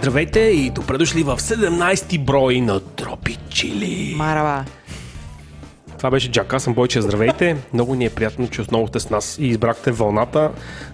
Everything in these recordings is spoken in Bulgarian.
Здравейте и добре дошли в 17-ти брой на Тропи Чили. Марава. Това беше Джак, аз съм Бойче, здравейте. Много ни е приятно, че отново сте с нас и избрахте вълната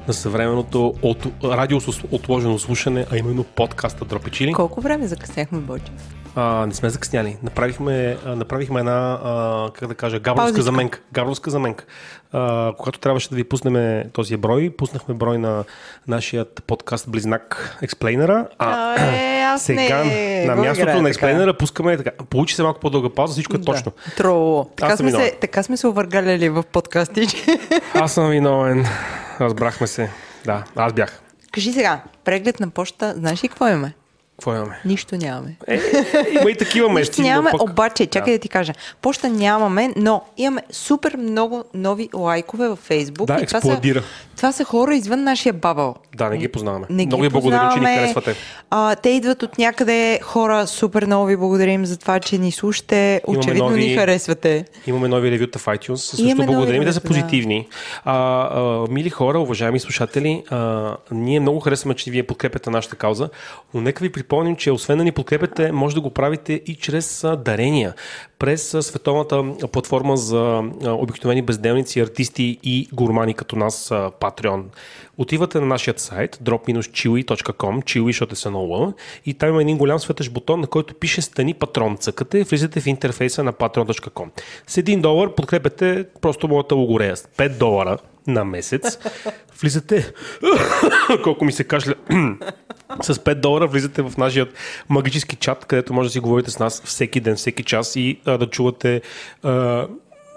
на съвременното от, радио с отложено слушане, а именно подкаста Тропи Чили. Колко време закъсняхме, Бойче? А, не сме закъсняли. Направихме, а, направихме една, а, как да кажа, габровска заменка. Габровска заменка. А, когато трябваше да ви пуснем този брой, пуснахме брой на нашият подкаст Близнак Експлейнера. А, е, аз сега не на мястото играя на така. Експлейнера пускаме така. Получи се малко по-дълга пауза, всичко е точно. Да. Троло. Така съм сме, се, така сме се увъргаляли в подкасти. Аз съм виновен. Разбрахме се. Да, аз бях. Кажи сега, преглед на почта, знаеш ли какво имаме? Какво имаме? Нищо нямаме. Е, има и такива но нямаме, пък- обаче, чакай да. ти кажа. Почта нямаме, но имаме супер много нови лайкове във Фейсбук. Да, и това експлодира. са, това са хора извън нашия бабъл. Да, не ги познаваме. Не Много ги благодарим, че ни харесвате. А, те идват от някъде хора, супер много ви благодарим за това, че ни слушате. Очевидно нови- ни харесвате. Имаме нови ревюта в iTunes. Също благодарим. Те са ревюта, да. позитивни. А, а, мили хора, уважаеми слушатели, а, ние много харесваме, че вие подкрепяте нашата кауза, но нека ви припомним, че освен да ни подкрепяте, може да го правите и чрез дарения. През световната платформа за обикновени безделници, артисти и гурмани като нас, Patreon. Отивате на нашия сайт drop-chili.com, chili, защото е с едно Л, и там има един голям светъж бутон, на който пише Стани патрон. Цъкате, влизате в интерфейса на patreon.com. С 1 долар подкрепяте просто моята логорея. С 5 долара на месец влизате... Колко ми се кашля... с 5 долара влизате в нашия магически чат, където може да си говорите с нас всеки ден, всеки час и а, да чувате а,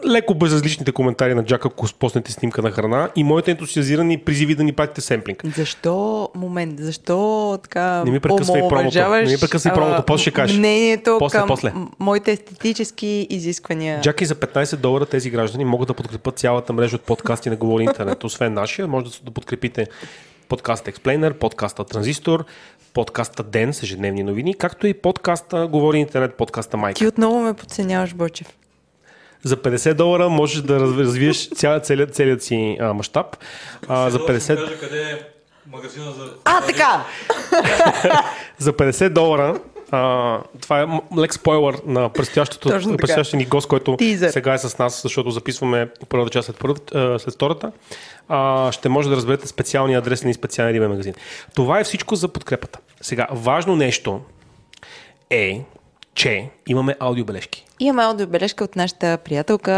леко безразличните коментари на Джака, ако споснете снимка на храна и моите ентусиазирани призиви да ни пратите семплинг. Защо, момент, защо така Не ми прекъсвай промото. Не ми прекъсвай промото, после ще кажеш. Мнението После, към после. моите естетически изисквания. Джаки за 15 долара тези граждани могат да подкрепят цялата мрежа от подкасти на Говори Интернет. Освен нашия, може да подкрепите подкаста Explainer, подкаста Транзистор, подкаста Ден с ежедневни новини, както и подкаста Говори Интернет, подкаста Майка. Ти отново ме подценяваш, Бочев. За 50 долара можеш да раз- развиеш ця, целият, целият си а, мащаб. А, за 50 Кажа къде е магазина за... А, така! За 50 долара, а, това е лек спойлер на предстоящия ни гост, който Тизър. сега е с нас, защото записваме първата част след, първата, след втората. А, ще може да разберете специалния адрес на специален рибен магазин. Това е всичко за подкрепата. Сега, важно нещо е, че имаме аудиобележки. Имаме аудиобележка от нашата приятелка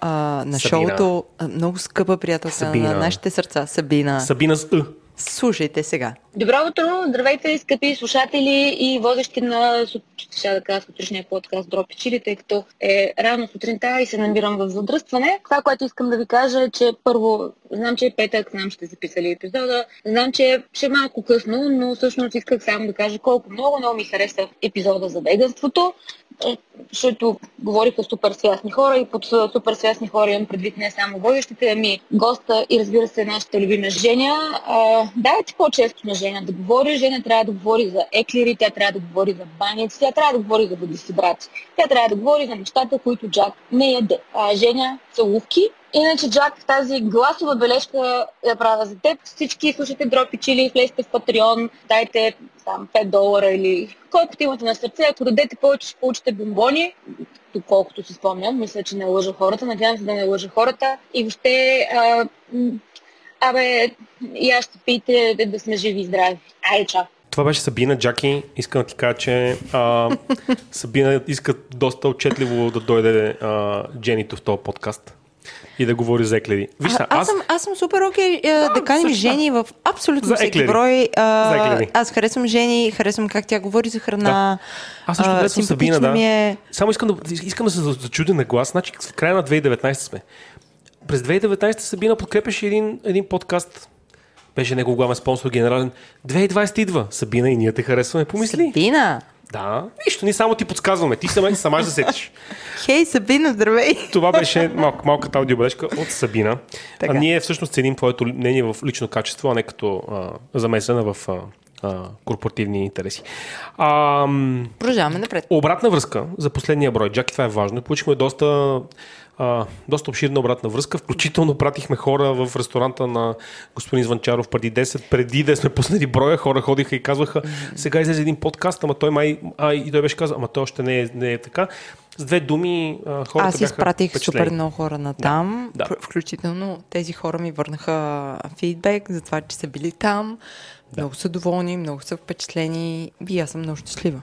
а, на Сабина. шоуто, много скъпа приятелка Сабина. на нашите сърца, Сабина. Сабина с Ъ. Слушайте сега. Добро утро! Здравейте, скъпи слушатели и водещи на ще да кажа сутрешния подкаст Дропи Чили, тъй като е рано сутринта и се намирам в задръстване. Това, което искам да ви кажа е, че първо, знам, че е петък, знам, сте записали епизода, знам, че ще е малко късно, но всъщност исках само да кажа колко много, много ми хареса епизода за веганството, е, защото говориха супер свясни хора и под супер свясни хора имам предвид не само водещите, ами госта и разбира се нашата любима Женя. А, дайте по-често на Женя да говори. Женя трябва да говори за еклери, тя трябва да говори за баници, тя трябва да говори за води си брати. Тя трябва да говори за нещата, които Джак не яде. А, Женя, целувки. Иначе, Джак, тази гласова бележка я правя за теб. Всички слушате Дропи Чили, влезте в Patreon, дайте там 5 долара или колкото имате на сърце. Ако дадете повече, ще получите бомбони доколкото си спомням. Мисля, че не лъжа хората. Надявам се да не лъжа хората. И въобще, а, абе, и аз ще пийте да, да сме живи и здрави. Айде, чао! Това беше Сабина Джаки. Искам да ти кажа, че а, Сабина иска доста отчетливо да дойде а, Дженито в този подкаст и да говори за еклери. Виж, А, са, аз, съм, аз съм супер окей да, да каним също жени в абсолютно За всеки еклери. брой. А, За еклери. аз харесвам жени, харесвам как тя говори за храна. Аз също а, харесвам Сабина, да. Е... Само искам да, искам да се зачудя на глас. Значи в края на 2019 сме. През 2019 Сабина подкрепеше един, един подкаст. Беше негов главен спонсор, генерален. 2020 идва. Сабина и ние те харесваме. Помисли. Сабина! Да. Нищо, ние само ти подсказваме. Ти сама, сама ще се сетиш. Хей, Сабина, здравей! Това беше мал, малката аудиобележка от Сабина. Така. А ние всъщност ценим твоето мнение в лично качество, а не като а, замесена в а, а, корпоративни интереси. А, Продължаваме напред. обратна връзка за последния брой. Джаки, това е важно. Получихме доста а, доста обширна обратна връзка. Включително пратихме хора в ресторанта на господин Звънчаров преди 10, преди да сме пуснали броя, хора ходиха и казваха, сега излезе един подкаст, ама той май, а, и той беше казал, ама той още не е, не е така. С две думи, хората Аз изпратих супер много хора на там. да. Ф- Включително тези хора ми върнаха фидбек за това, че са били там. Много са доволни, много са впечатлени и аз съм много щастлива.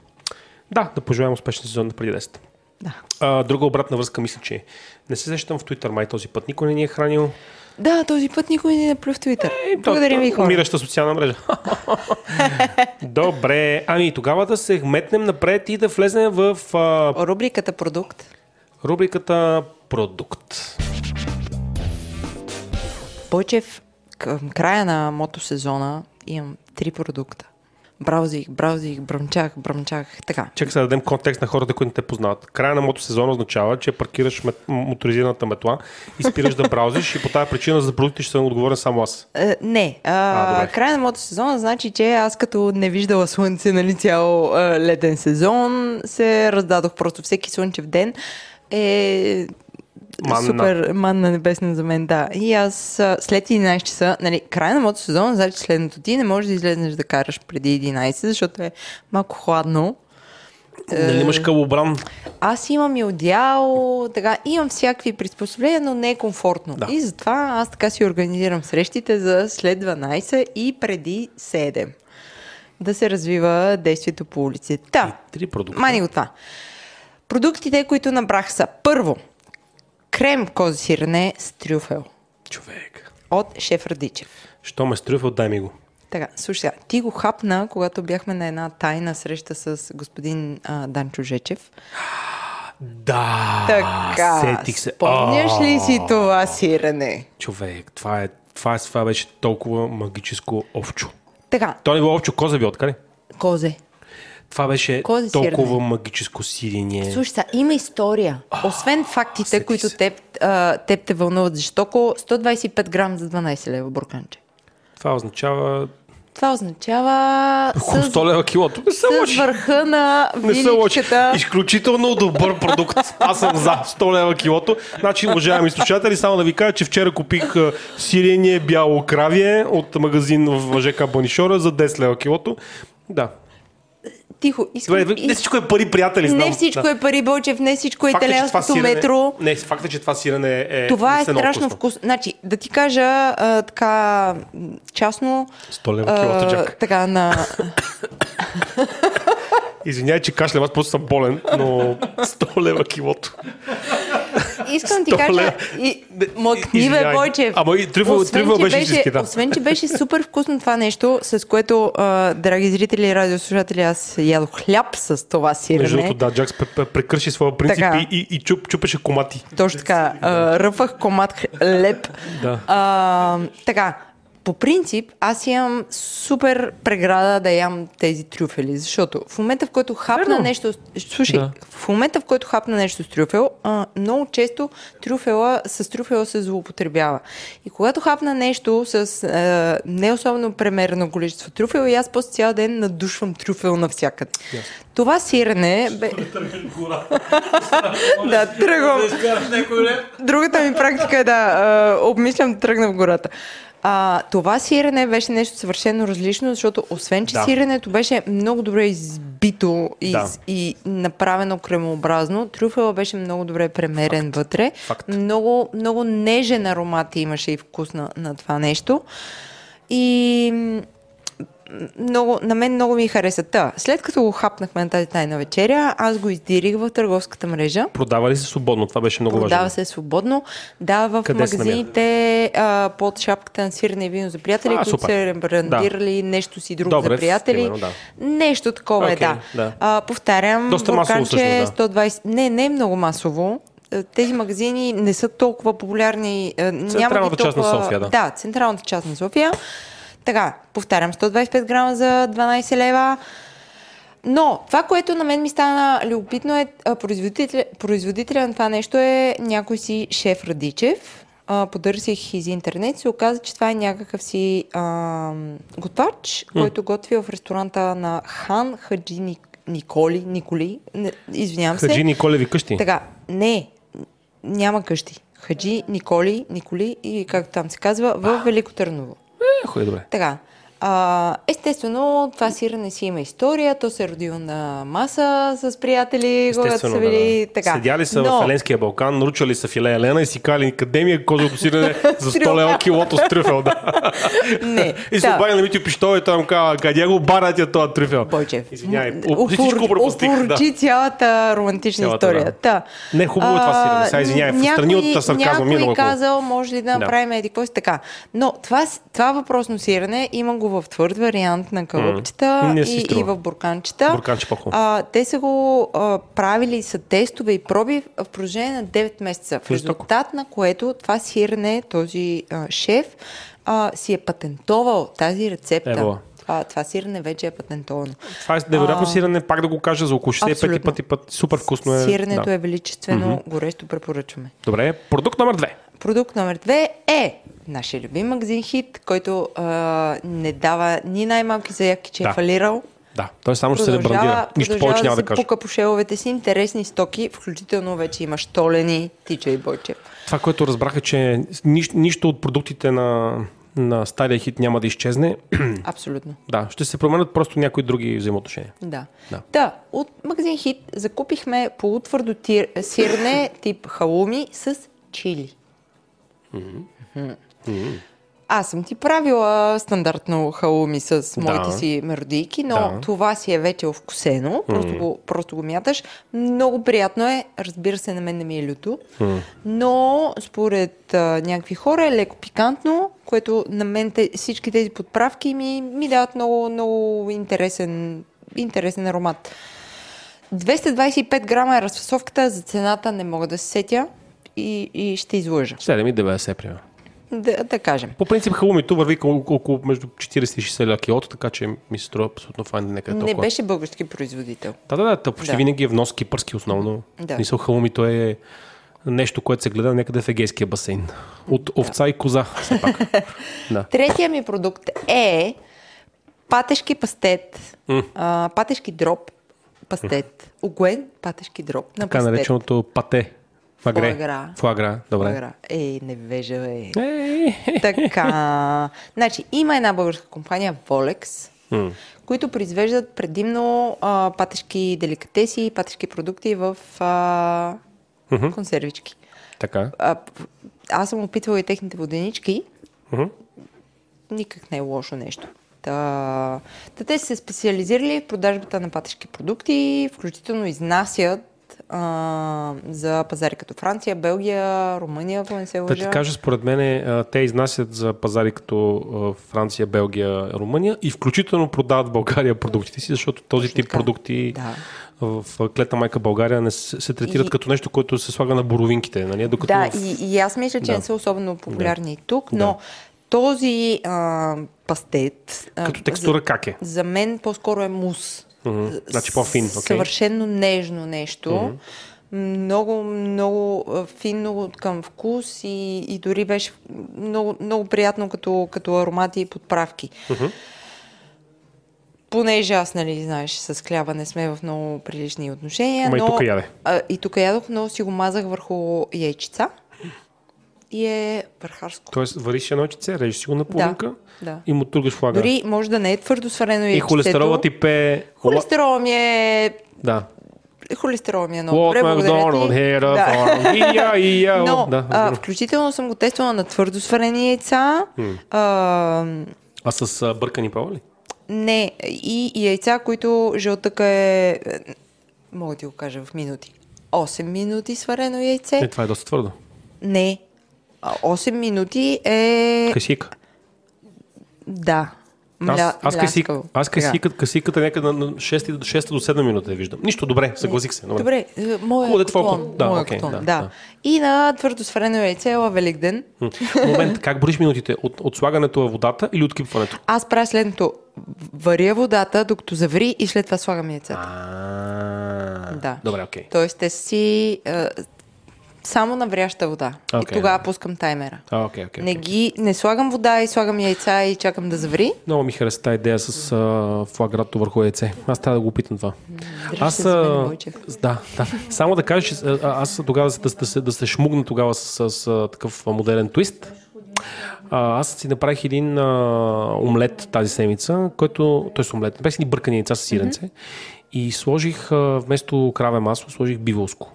Да, да пожелаем успешен сезон на преди 10. Да. А, друга обратна връзка, мисля, че не се сещам в Twitter май този път. Никой не ни е хранил. Да, този път никой не е плю в Твитър. Благодарим ви, хора. Умираща социална мрежа. Добре, ами тогава да се метнем напред и да влезем в а, Рубриката продукт. рубриката Продукт. Бойчев, към края на мотосезона имам три продукта. Браузих, браузих, бръмчах, бръмчах, така. Чакай сега да дадем контекст на хората, които не те познават. Края на мотосезона означава, че паркираш мет, моторизираната метла и спираш да браузиш и по тази причина за продукти ще съм отговорен само аз. Е, не, А, а, добре. края на мотосезона значи, че аз като не виждала слънце нали, цял а, летен сезон, се раздадох просто всеки слънчев ден. Е Манна. супер манна небесна за мен, да. И аз след 11 часа, нали, края на мотосезона, значи следното ти не можеш да излезеш да караш преди 11, защото е малко хладно. Нали имаш калобран? Аз имам и одеяло, така, имам всякакви приспособления, но не е комфортно. Да. И затова аз така си организирам срещите за след 12 и преди 7. Да се развива действието по улиците. Та, Три продукта. мани го това. Продуктите, които набрах са първо крем кози сирене с трюфел Човек. от шеф Радичев. Що ме стрюфел, дай ми го. Така, слушай, сега, ти го хапна, когато бяхме на една тайна среща с господин а, Данчо Жечев. Да, Така, сетих се. спомняш ли си това сирене? Човек, това, е, това, е, това беше толкова магическо овчо. Така, То не било овчо, коза би откъде? козе. Това беше Кози толкова сирене. магическо сирене. Слушай, сега, има история. Освен фактите, сетих които теб, а, теб те вълнуват, защото 125 грам за 12 лева бурканче. Това означава Това означава с, 100 лева килото. Не се с върха на виличката. Изключително добър продукт. Аз съм за 100 лева килото. Значи, уважаеми слушатели, само да ви кажа, че вчера купих а, сирене бяло кравие от магазин в ЖК Банишора за 10 лева килото. Да. Тихо, искам... Добре, не всичко е пари, приятели. Знам. не всичко да. е пари, Бойчев, не всичко е е, италианското метро. Не, факт е, че това сирене е. Това е страшно вкусно. Значи, да ти кажа а, така частно. 100 лева килото, а, Джак. така на... Извинявай, че кашлям, аз просто съм болен, но 100 лева килото. Искам да ти 100 кажа, и, бе, извинявай. Бойчев. Ама и трюфел- Освен, че беше истински, да. Освен, че беше супер вкусно това нещо, с което, а, драги зрители и радиослушатели, аз ядох хляб с това сирене. Между другото, да, Джакс пре- пре- прекърши своя принцип Така. и, и, чуп, чупеше комати. Точно така. А, ръфах комат хлеб. Да. А, така. По принцип, аз имам супер преграда да ям тези трюфели, защото в момента, в който хапна Верно. нещо... Слушай, Да. в момента, в който хапна нещо с трюфел, а, много често трюфела, с трюфела се злоупотребява. И когато хапна нещо с а, не особено премерено количество трюфел, и аз после цял ден надушвам трюфел навсякъде. Това сирене... Бе... да, тръгвам. Другата ми практика е да а, обмислям да тръгна в гората. А, това сирене беше нещо съвършено различно, защото освен, че Да. сиренето беше много добре избито и, Да. и направено кремообразно, трюфела беше много добре премерен вътре. Факт. Много, много нежен аромат имаше и вкус на, на това нещо. И много, на мен много ми хареса. Та, след като го хапнахме на тази тайна вечеря, аз го издирих в търговската мрежа. Продава ли се свободно? Това беше много Продава важно. се свободно. Да, в Къде магазините а, под шапката на сирене и вино за приятели, А, които супер. се ребрандирали нещо си друго Добре, за приятели. примерно, да. Нещо такова е, Окей, да. да. А, повтарям, Доста масово бурканче всъщност, 120... Не, не е много масово. Е, Тези магазини не са толкова популярни. е, Централната част на толкова... София, да. Да, централната част на София. Така, повтарям, 125 грама за 12 лева. Но това, което на мен ми стана любопитно е производителя, производителя на това нещо е някой си шеф Радичев. А, подърсих из интернет, се оказа, че това е някакъв си а, готвач, който готви в ресторанта на Хан Хаджи Ник- Николи, Николи, не, извинявам се. Хаджи Николеви къщи. Така, не. няма къщи. Хаджи, Николи, Николи и както там се казва, в Велико Търново. Е, добре. Така. А, естествено, това сирене си има история. То се е родило на маса с приятели, когато са били да. така. Седяли са Но- в Еленския Балкан, наручали са филе Елена и си кали къде ми е козовото сирене за 100 Трюфел. лева килото с трюфел, да. Не. И се обади на Митю Пиштова и там казва, къде го барат я този трюфел? Бойчев. Извинявай, всичко пропустих. Да. Опорочи цялата романтична история. да. Не, хубаво е това сирене. Сега извинявай, в страни някой- от сарказма е Някой хубаво. казал, може ли да направим еди какво си така. Но това, това въпросно сирене има го в твърд вариант на кълъпчета си и, и в бурканчета. Бурканче. А, те са го а, правили са тестове и проби в продължение на 9 месеца. В резултат на което това сирене, този а, шеф, а, си е патентовал тази рецепта. Ево. Това, това сирене вече е патентовано. Това е невероятно А, сирене, пак да го кажа за около 65 Абсолютно. пъти път. Супер вкусно е. Сиренето да. е величествено, горещо препоръчваме. Добре, продукт номер две. Продукт номер две е нашия любим магазин Хит, който а, не дава ни най-малки заявки, че Да. е фалирал. Да, той само ще се ребрандира. Нищо повече няма да кажа. пука по шеловете си интересни стоки, включително вече има штолени, тича и бойчев. Това, което разбрах е, че нищо, нищо от продуктите на, на стария хит няма да изчезне. Абсолютно. да, ще се променят просто някои други взаимоотношения. Да. Да. да. от магазин Хит закупихме полутвърдо тир, сирене тип халуми с чили. Аз съм ти правила стандартно халуми с Да. моите си меродийки, но Да. това си е вече овкусено. Просто, го, просто го мяташ. Много приятно е. Разбира се, на мен не ми е люто. Но според а, някакви хора е леко пикантно, което на мен те, всички тези подправки ми, ми дават много, много интересен, интересен аромат. 225 грама е разфасовката, за цената не мога да се сетя и, и ще излъжа. 7,90 примерно. Да, да кажем. По принцип халумито върви около, между 40 и 60 ля килото, така че ми се струва абсолютно файн. Нека е Не толкова. беше български производител. Да, да, да, почти Да. винаги е внос кипърски основно. Да. Мисъл халумито е нещо, което се гледа някъде в Егейския басейн. От овца и коза, все пак. да. Третия ми продукт е патешки пастет, а, патешки дроп пастет, огоен патешки дроп на Така пастет. нареченото пате. Фагре. Фуагра. Фуагра, добре. Фуагра. Ей, невежа, е. Ей, Така. Значи, има една българска компания, Volex, М. които произвеждат предимно а, патешки деликатеси, патешки продукти в а, консервички. Така. А, аз съм опитвала и техните воденички. Мгм. Никак не е лошо нещо. Та, та те са се специализирали в продажбата на патешки продукти, включително изнасят а, за пазари като Франция, Белгия, Румъния, ако не се Да лъжа. ти кажа, според мен, а, те изнасят за пазари като Франция, Белгия, Румъния и включително продават в България продуктите си, защото този Точно тип така. продукти Да. в а, клетна майка България не се, се третират И- като нещо, което се слага на боровинките. Нали? Докато Да, в... и, и аз мисля, че Да. не са особено популярни и тук, Да. но този а, пастет а, Като текстура как е? За, за мен по-скоро е мус. Мгм. Значи по-фин, окей. Съвършено нежно нещо. Много, много а, финно към вкус и, и дори беше много, много приятно като, като аромати и подправки. Понеже аз, нали, знаеш, с хляба не сме в много прилични отношения. Ма и но, тук яде. А, и тук ядох, но си го мазах върху яйчица. И е върхарско. Тоест, вариш едно яйчице, режеш си го на половинка да. И му тургаш флага. Дори може да не е твърдо сварено и яйчето. холестерола ти пее... Холестерола ми е... Да. Холестерола ми е много добре, благодаря ти. Да. Но, да, а, включително съм го тествала на твърдо сварени яйца. А, а с а, бъркани пава ли? не, и, и яйца, които жълтъка е... е, Мога да ти го кажа в минути. 8 минути сварено яйце. Не, това е доста твърдо. Не. А, 8 минути е... Касика. Да. Аз, Мля, аз, касик, мляскаво. аз касикът, касиката някъде на 6, до 6 до 7 минута я виждам. Нищо, добре, съгласих се. Добре. Добре, е, моя Хубаво е котлон. Да, моя окей, котлон, да, да, да. И на твърдо сварено яйце ела Великден. М. Момент, как броиш минутите? От, от слагането във водата или от кипването? Аз правя следното. Варя водата, докато заври и след това слагам яйцата. А, Да. Добре, окей. Тоест те си... само на вряща вода. Окей, и тогава да. пускам таймера. Окей, окей. Не ги, не слагам вода и слагам яйца и чакам да заври. Много ми хареса тази идея с а, флаграто върху яйце. Аз трябва да го опитам това. Дръж мен, а, да, да. Само да кажа, че аз тогава да, да, да, се, да се шмугна тогава с, с, а, такъв модерен твист. А, аз си направих един а, омлет тази седмица, който, т.е. омлет, без ни бъркани яйца с сиренце. И сложих а, вместо краве масло, сложих биволско.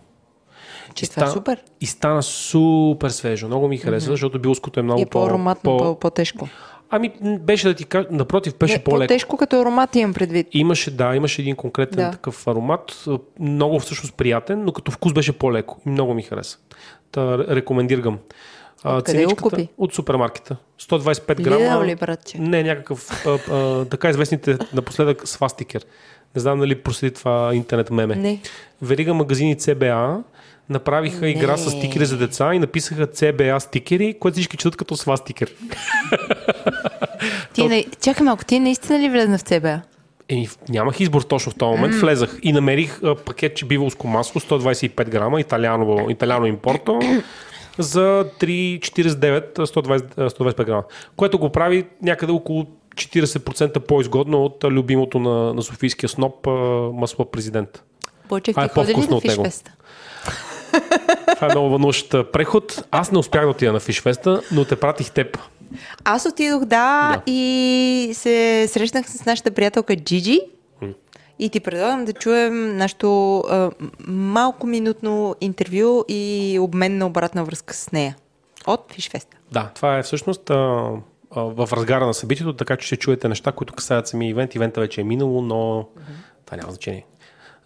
Че И това е ста- супер. И стана супер свежо. Много ми хареса, защото билското е много И е по-ароматно, по... по- по-тежко. Ами, беше да ти кажа, напротив, беше Не, по-леко. по-тежко като аромат имам предвид. Имаше, да, имаше един конкретен Да. такъв аромат, много всъщност приятен, но като вкус беше по-леко и много ми хареса. Та ре- рекомендирам. А, Откъде го купи? От супермаркета. 125 Lidl грама. ли, братче? Не, някакъв а, а, така известните напоследък свастикер. Не знам дали проследи това интернет меме. Не. Верига магазини CBA направиха игра с Не. стикери за деца и написаха CBA стикери, което всички четат като свастикер. Ти не... Чакай малко, ти наистина ли влезна в ЦБА? Еми, нямах избор точно в този момент. Влезах и намерих а, пакетче биволско масло, 125 грама, италяно, италяно импорто, за 3,49, а, 120, а, 125 грама. Което го прави някъде около 40% по-изгодно от любимото на, на Софийския сноп масло президент. Бойчев, А, ти е ходи ли на фишфеста? Това е много вълнуващ преход. Аз не успях да отида на фишфеста, но те пратих теб. Аз отидох, да, Да. и се срещнах с нашата приятелка Джиджи. И ти предлагам да чуем нашето а, малко минутно интервю и обмен на обратна връзка с нея. От Фишфеста. Да, това е всъщност а, а, в разгара на събитието, така че ще чуете неща, които касаят самия ивент. Ивента вече е минало, но това няма значение.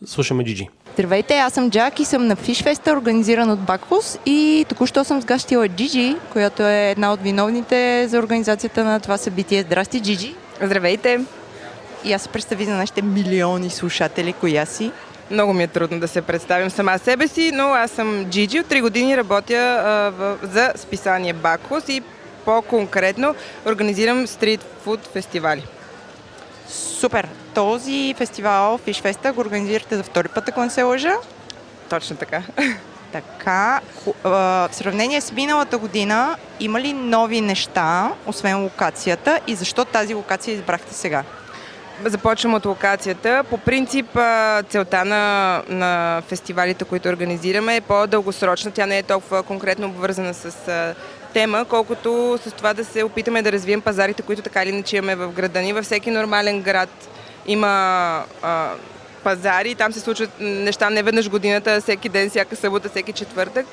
Слушаме Джиджи. Здравейте, аз съм Джак и съм на Фишфеста, организиран от Бакхус и току-що съм сгащила Джиджи, която е една от виновните за организацията на това събитие. Здрасти, Джиджи! Здравейте! И аз се представи за нашите милиони слушатели, коя си. Много ми е трудно да се представим сама себе си, но аз съм Джиджи. От 3 години работя а, в, за списание Бакхус и по-конкретно организирам стрит фуд фестивали. Супер! Този фестивал Фишфеста го организирате за втори път, ако не се лъжа. Точно така. Така, в сравнение с миналата година, има ли нови неща, освен локацията и защо тази локация избрахте сега? Започвам от локацията. По принцип, целта на, на фестивалите, които организираме е по-дългосрочна. Тя не е толкова конкретно обвързана с тема, колкото с това да се опитаме да развием пазарите, които така или иначе имаме в града ни. Във всеки нормален град има а, пазари, там се случват неща не веднъж годината, всеки ден, всяка събота, всеки четвъртък.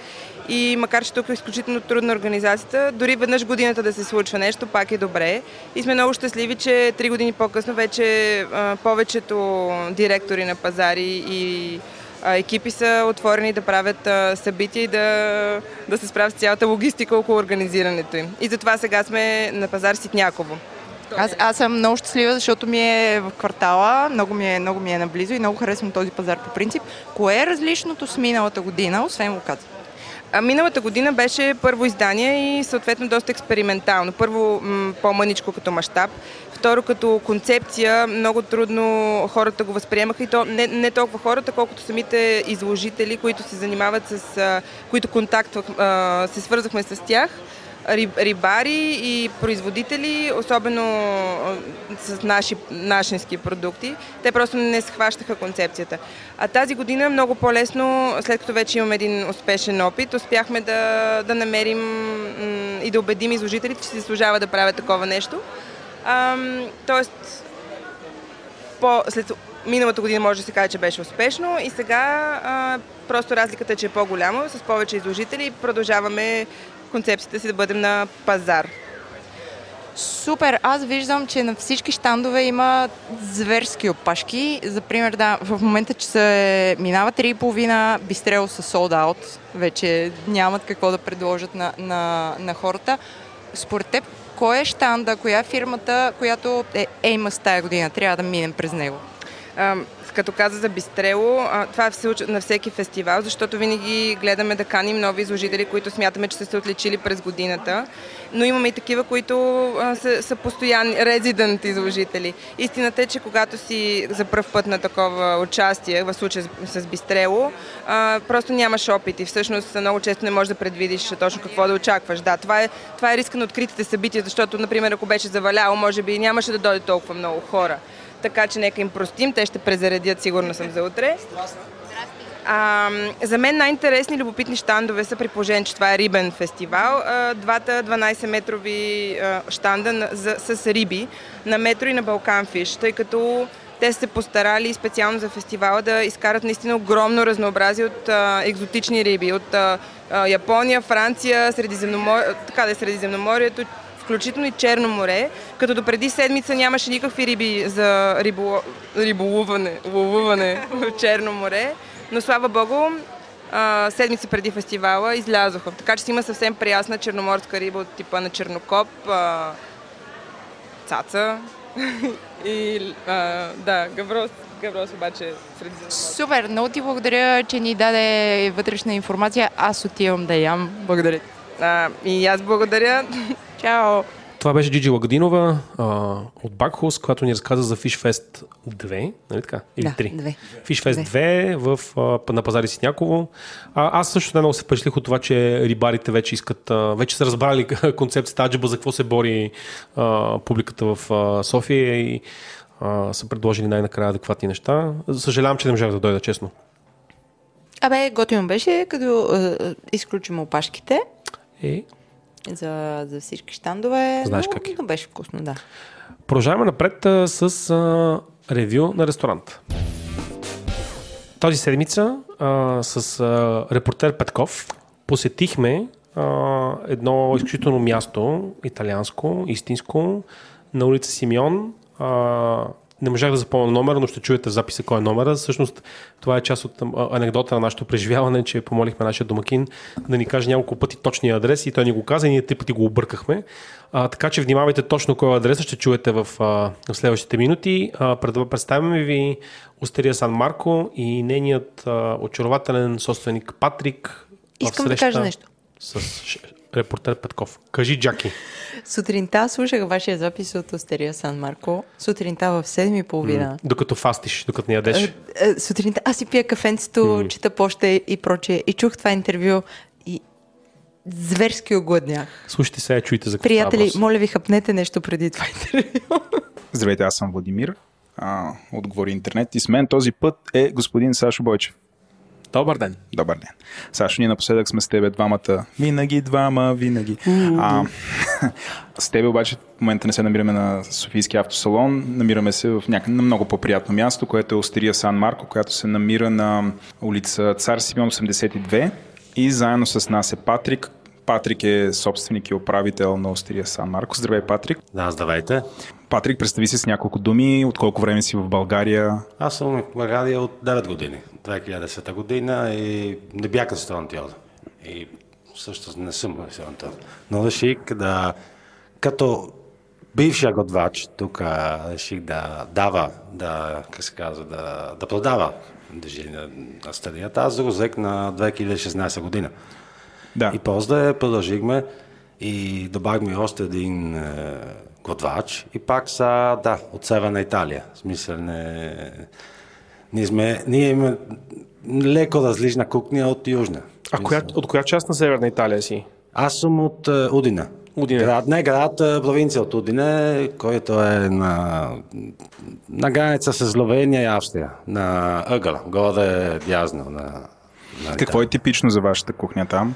И макар, че тук е изключително трудна организацията, дори веднъж годината да се случва нещо, пак е добре. И сме много щастливи, че три години по-късно вече а, повечето директори на пазари и екипи са отворени да правят събития и да, да се справят с цялата логистика около организирането им. И затова сега сме на пазар Ситняково. Аз, аз съм много щастлива, защото ми е в квартала, много ми е, много ми е наблизо и много харесвам този пазар по принцип. Кое е различното с миналата година, освен локация? А миналата година беше първо издание и съответно доста експериментално. Първо м, по-мъничко като мащаб, второ като концепция, много трудно хората го възприемаха и то не, не толкова хората, колкото самите изложители, които се занимават с, които контактвах, се свързахме с тях риб- рибари и производители, особено с наши, нашински продукти, те просто не схващаха концепцията. А тази година много по-лесно, след като вече имаме един успешен опит, успяхме да, да намерим и да убедим изложителите, че се заслужава да правят такова нещо. Ам, тоест, по, след миналата година може да се каже, че беше успешно и сега а, просто разликата е, че е по-голяма, с повече изложители и продължаваме концепцията си да бъдем на пазар. Супер! Аз виждам, че на всички щандове има зверски опашки. За пример, да, в момента, че се минава 3,5, Бистрел са sold out. Вече нямат какво да предложат на, на, на хората. Според теб, кой е щанда, коя е фирмата, която е Еймъс тая година? Трябва да минем през него. Като каза за Бистрело, това случва на всеки фестивал, защото винаги гледаме да каним нови изложители, които смятаме, че са се отличили през годината. Но имаме и такива, които са, са постоянни, резидент изложители. Истината е, че когато си за първ път на такова участие, в случая с, Бистрело, просто нямаш опит и всъщност много често не можеш да предвидиш точно какво да очакваш. Да, това е, това е риска на откритите събития, защото, например, ако беше заваляло, може би нямаше да дойде толкова много хора така че нека им простим, те ще презаредят, сигурно съм за утре. А, за мен най-интересни любопитни щандове са при положение, че това е рибен фестивал. Двата 12-метрови щанда с риби на метро и на Балкан Фиш, тъй като те са се постарали специално за фестивала да изкарат наистина огромно разнообразие от екзотични риби. От Япония, Франция, Средиземномор... така да е Средиземноморието, включително и Черно море, като до преди седмица нямаше никакви риби за рибо, риболуване, ловуване в Черно море, но слава богу, седмица преди фестивала излязоха. Така че си има съвсем приясна черноморска риба от типа на чернокоп, цаца и а, да, гаврос. Гаврос обаче е Супер, много ти благодаря, че ни даде вътрешна информация. Аз отивам да ям. Благодаря. А, и аз благодаря. Чао! Това беше Джиджи Лагадинова а, от Бакхус, която ни разказа за Fishfest 2, нали така? Или да, 3. 2. Fishfest 2 в, а, на пазари Синяково. А, аз също най-много се впечатлих от това, че рибарите вече искат, а, вече са разбрали концепцията Аджаба за какво се бори а, публиката в а, София и а, са предложили най-накрая адекватни неща. Съжалявам, че не можах да дойда, честно. Абе, готино беше, като е, изключим опашките. Е, за, за всички щандове. Знаеш но, как е. Но беше вкусно, да. Продължаваме напред а, с а, ревю на ресторант. Този седмица а, с а, репортер Петков посетихме а, едно изключително място, италианско, истинско, на улица Симеон. А, не можах да запомня номера, но ще чуете записа кой е номера. Всъщност това е част от анекдота на нашето преживяване, че помолихме нашия домакин да ни каже няколко пъти точния адрес и той ни го каза и ние три пъти го объркахме. А, така че внимавайте точно кой е адреса, ще чуете в, а, в следващите минути. А, представяме ви Остерия Сан Марко и нейният а, очарователен собственик Патрик. Искам да кажа нещо. С репортер Петков. Кажи, Джаки. Сутринта слушах вашия запис от Остерия Сан Марко. Сутринта в 7.30. Mm, докато фастиш, докато не ядеш. Е, е, сутринта аз си пия кафенцето, mm. чета поща и прочее. И чух това интервю и зверски огладнях. Слушайте сега, чуйте за какво Приятели, моля ви, хъпнете нещо преди това интервю. Здравейте, аз съм Владимир. А, отговори интернет и с мен този път е господин Сашо Бойчев. Добър ден. Добър ден. Сашо, ние напоследък сме с тебе двамата. Винаги двама, винаги. А, с тебе обаче в момента не се намираме на Софийски автосалон. Намираме се в някакво на много по-приятно място, което е Остерия Сан Марко, която се намира на улица Цар Симеон 82. И заедно с нас е Патрик, Патрик е собственик и управител на Остерия Сан Марко. Здравей, Патрик. Да, здравейте. Патрик, представи се с няколко думи. От колко време си в България? Аз съм в България от 9 години. 2010 година и не бях ресторантьор. И също не съм ресторантьор. Но реших да, като бившия готвач, тук реших да дава, да, как се казва, да, да продава движение на стадията. Аз го на 2016 година. Да. И после продължихме и добавихме още един е, готвач и пак са, да, от Северна Италия. В смисъл не... Ние, сме, ние имаме леко различна кухня от Южна. А коя, от коя част на Северна Италия си? Аз съм от uh, Удина. Удине. Град, не град, провинция от Удине, който е на, на граница с Словения и Австрия, на ъгъла, горе дязно. На, на Какво е типично за вашата кухня там?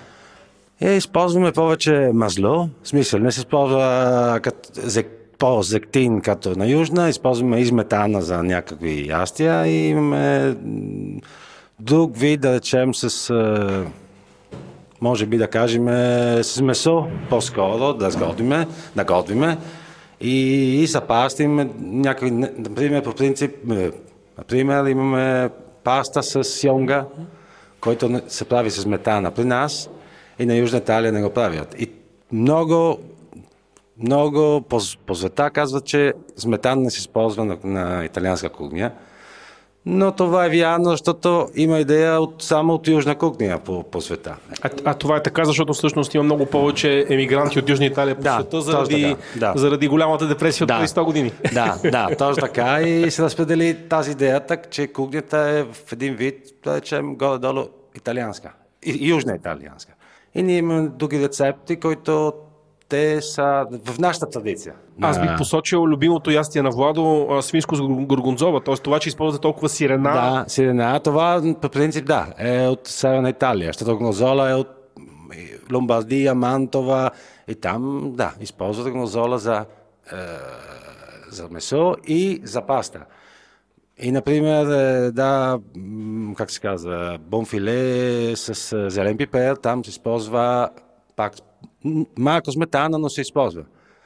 Е, използваме повече мазло, в смисъл не се използва като по-зектин като на южна, използваме изметана за някакви ястия и имаме друг вид, да речем, с може би да кажем с месо по-скоро, да сгодиме, да готвиме и, и са пасти някакви, например, по принцип, например, имаме паста с йонга, който се прави с метана. При нас и на Южна Италия не го правят. И много, много по, по света казват, че сметан не се използва на, на италианска кухня. Но това е вярно, защото има идея от, само от южна кухня по, по света. А, а това е така, защото всъщност има много повече емигранти от Южна Италия по Да, света заради, така, да. заради голямата депресия от Да. преди 100 години. Да, да, точно така. И се разпредели тази идеята, че кухнята е в един вид, да речем, горе-долу италианска. И, южна италианска. И ние имаме други рецепти, които те са в нашата традиция. Аз бих посочил любимото ястие на Владо, а, свинско с горгонзова, т.е. това, че използвате толкова сирена. Да, сирена. Това по принцип да, е от Северна Италия. Защото гнозола е от Ломбардия, Мантова и там, да, използват гнозола за, е, за месо и за паста. И, например, е, да, как се казва, бонфиле с е, зелен пипер, там се използва пак малко сметана, но се използва.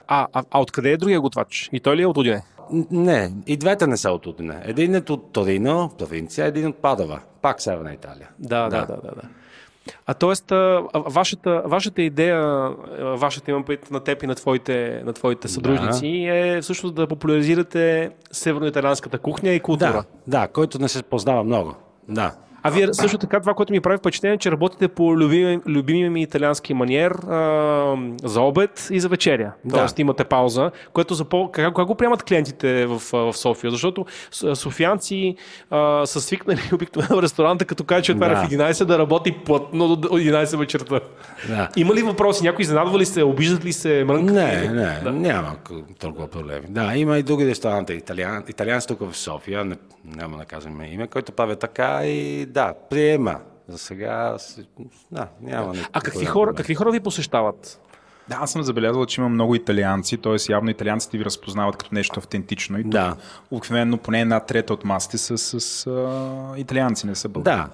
А, а, а откъде е другия готвач? И той ли е от Удине? Н- Не, и двете не са от Удине. Един е от Торино, провинция, един от Падова, пак Северна Италия. Да, да, да, да. да. А т.е. вашата, вашата идея, вашата имам пред на теб и на твоите, на твоите съдружници, е всъщност да популяризирате северноиталианската кухня и култура. Да, да, който не се познава много. Да. А вие също така, това, което ми прави впечатление, е, че работите по любимия, любимия ми италиански маниер а, за обед и за вечеря. Да. Тоест имате пауза, което за по... как, как го приемат клиентите в, в София? Защото софианци а, са свикнали обикновено ресторанта, като кажа, че отваря Да. в 11 да работи плътно до 11 вечерта. Да. Има ли въпроси? Някой изненадва ли се? Обиждат ли се? Мрънкат Не, не, Да. няма толкова проблеми. Да, има и други ресторанти, италиан, италианци тук в София, няма да казваме име, който правят така и да, приема. За сега, да, няма никакъв А какви хора, какви хора ви посещават? Да, аз съм забелязал, че има много италианци, т.е. явно италианците ви разпознават като нещо автентично. И тук Да. обикновено поне една трета от масите са с а, италианци, не са българи. Да.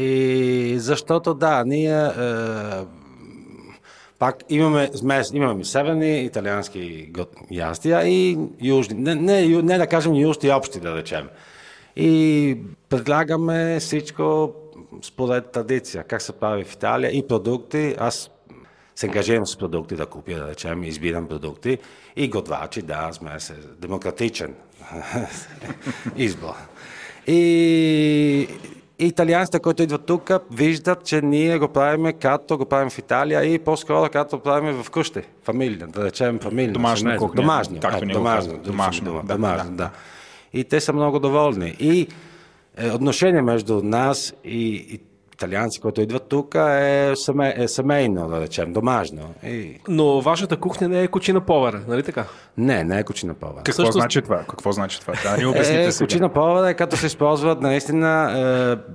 И защото да, ние е, пак имаме, смес, имаме северни италиански ястия и южни. Не, не, ю- не да кажем южни общи, да речем. И предлагаме всичко според традиция, как се прави в Италия и продукти. Аз се ангажирам с продукти да купя, да речем, избирам продукти и готвачи, да, сме се демократичен избор. И италианците, които идват тук, виждат, че ние го правим както го правим в Италия и по-скоро както го правим в къщи, фамилия, да речем фамилия. Домашна кухня, както е, домашно, казваме. Домашно, домашно, да, да. да. И те са много доволни. И е, отношение между нас и, и италианци, които идват тук, е, семей, е семейно, да речем, домашно. И... Но вашата кухня не е кучина повара, нали така? Не, не е кучина повар. Какво Всъщност- значи това? Какво значи това? Да, ни обясните Е, сега. кучина повар е като се използват наистина, е,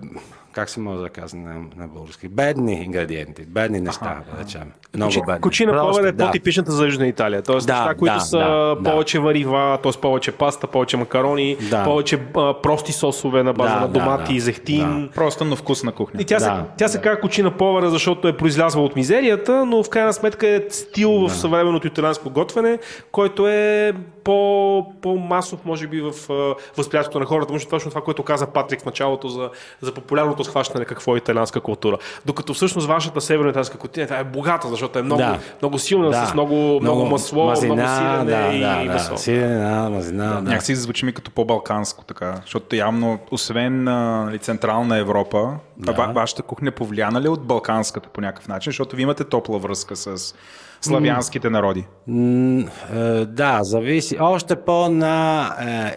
как се може да казва на, на български, бедни ингредиенти, бедни неща, да речем. Много Кучи- бедни. Кучина Просто, повара е да. по-типичната за Южна Италия. Тоест Да, неща, които да, са да, да. повече варива, т.е. повече паста, повече макарони, Да. повече а, прости сосове на база Да, на да, домати да. и зехтин. Просто на вкусна кухня. И тя, се, Да. тя се казва кучина повара, защото е произлязла от мизерията, но в крайна сметка е стил в съвременното италианско готвене, който е по, по-масов, може би, в възприятието на хората. Може точно това, което каза Патрик в началото за, за популярното схващане какво е италианска култура. Докато всъщност вашата северно-италианска култура тя е богата, защото е много, Да. много силна, с много, много, масло, мазина, много сирене да, и, да, и да, месо. Сирене, мазина, да. Някакси звучи ми като по-балканско така, защото явно, освен нали, Централна Европа, Да. да. вашата кухня повлияна ли от балканската по някакъв начин, защото вие имате топла връзка с славянските народи. Е, Да, зависи. Още по-на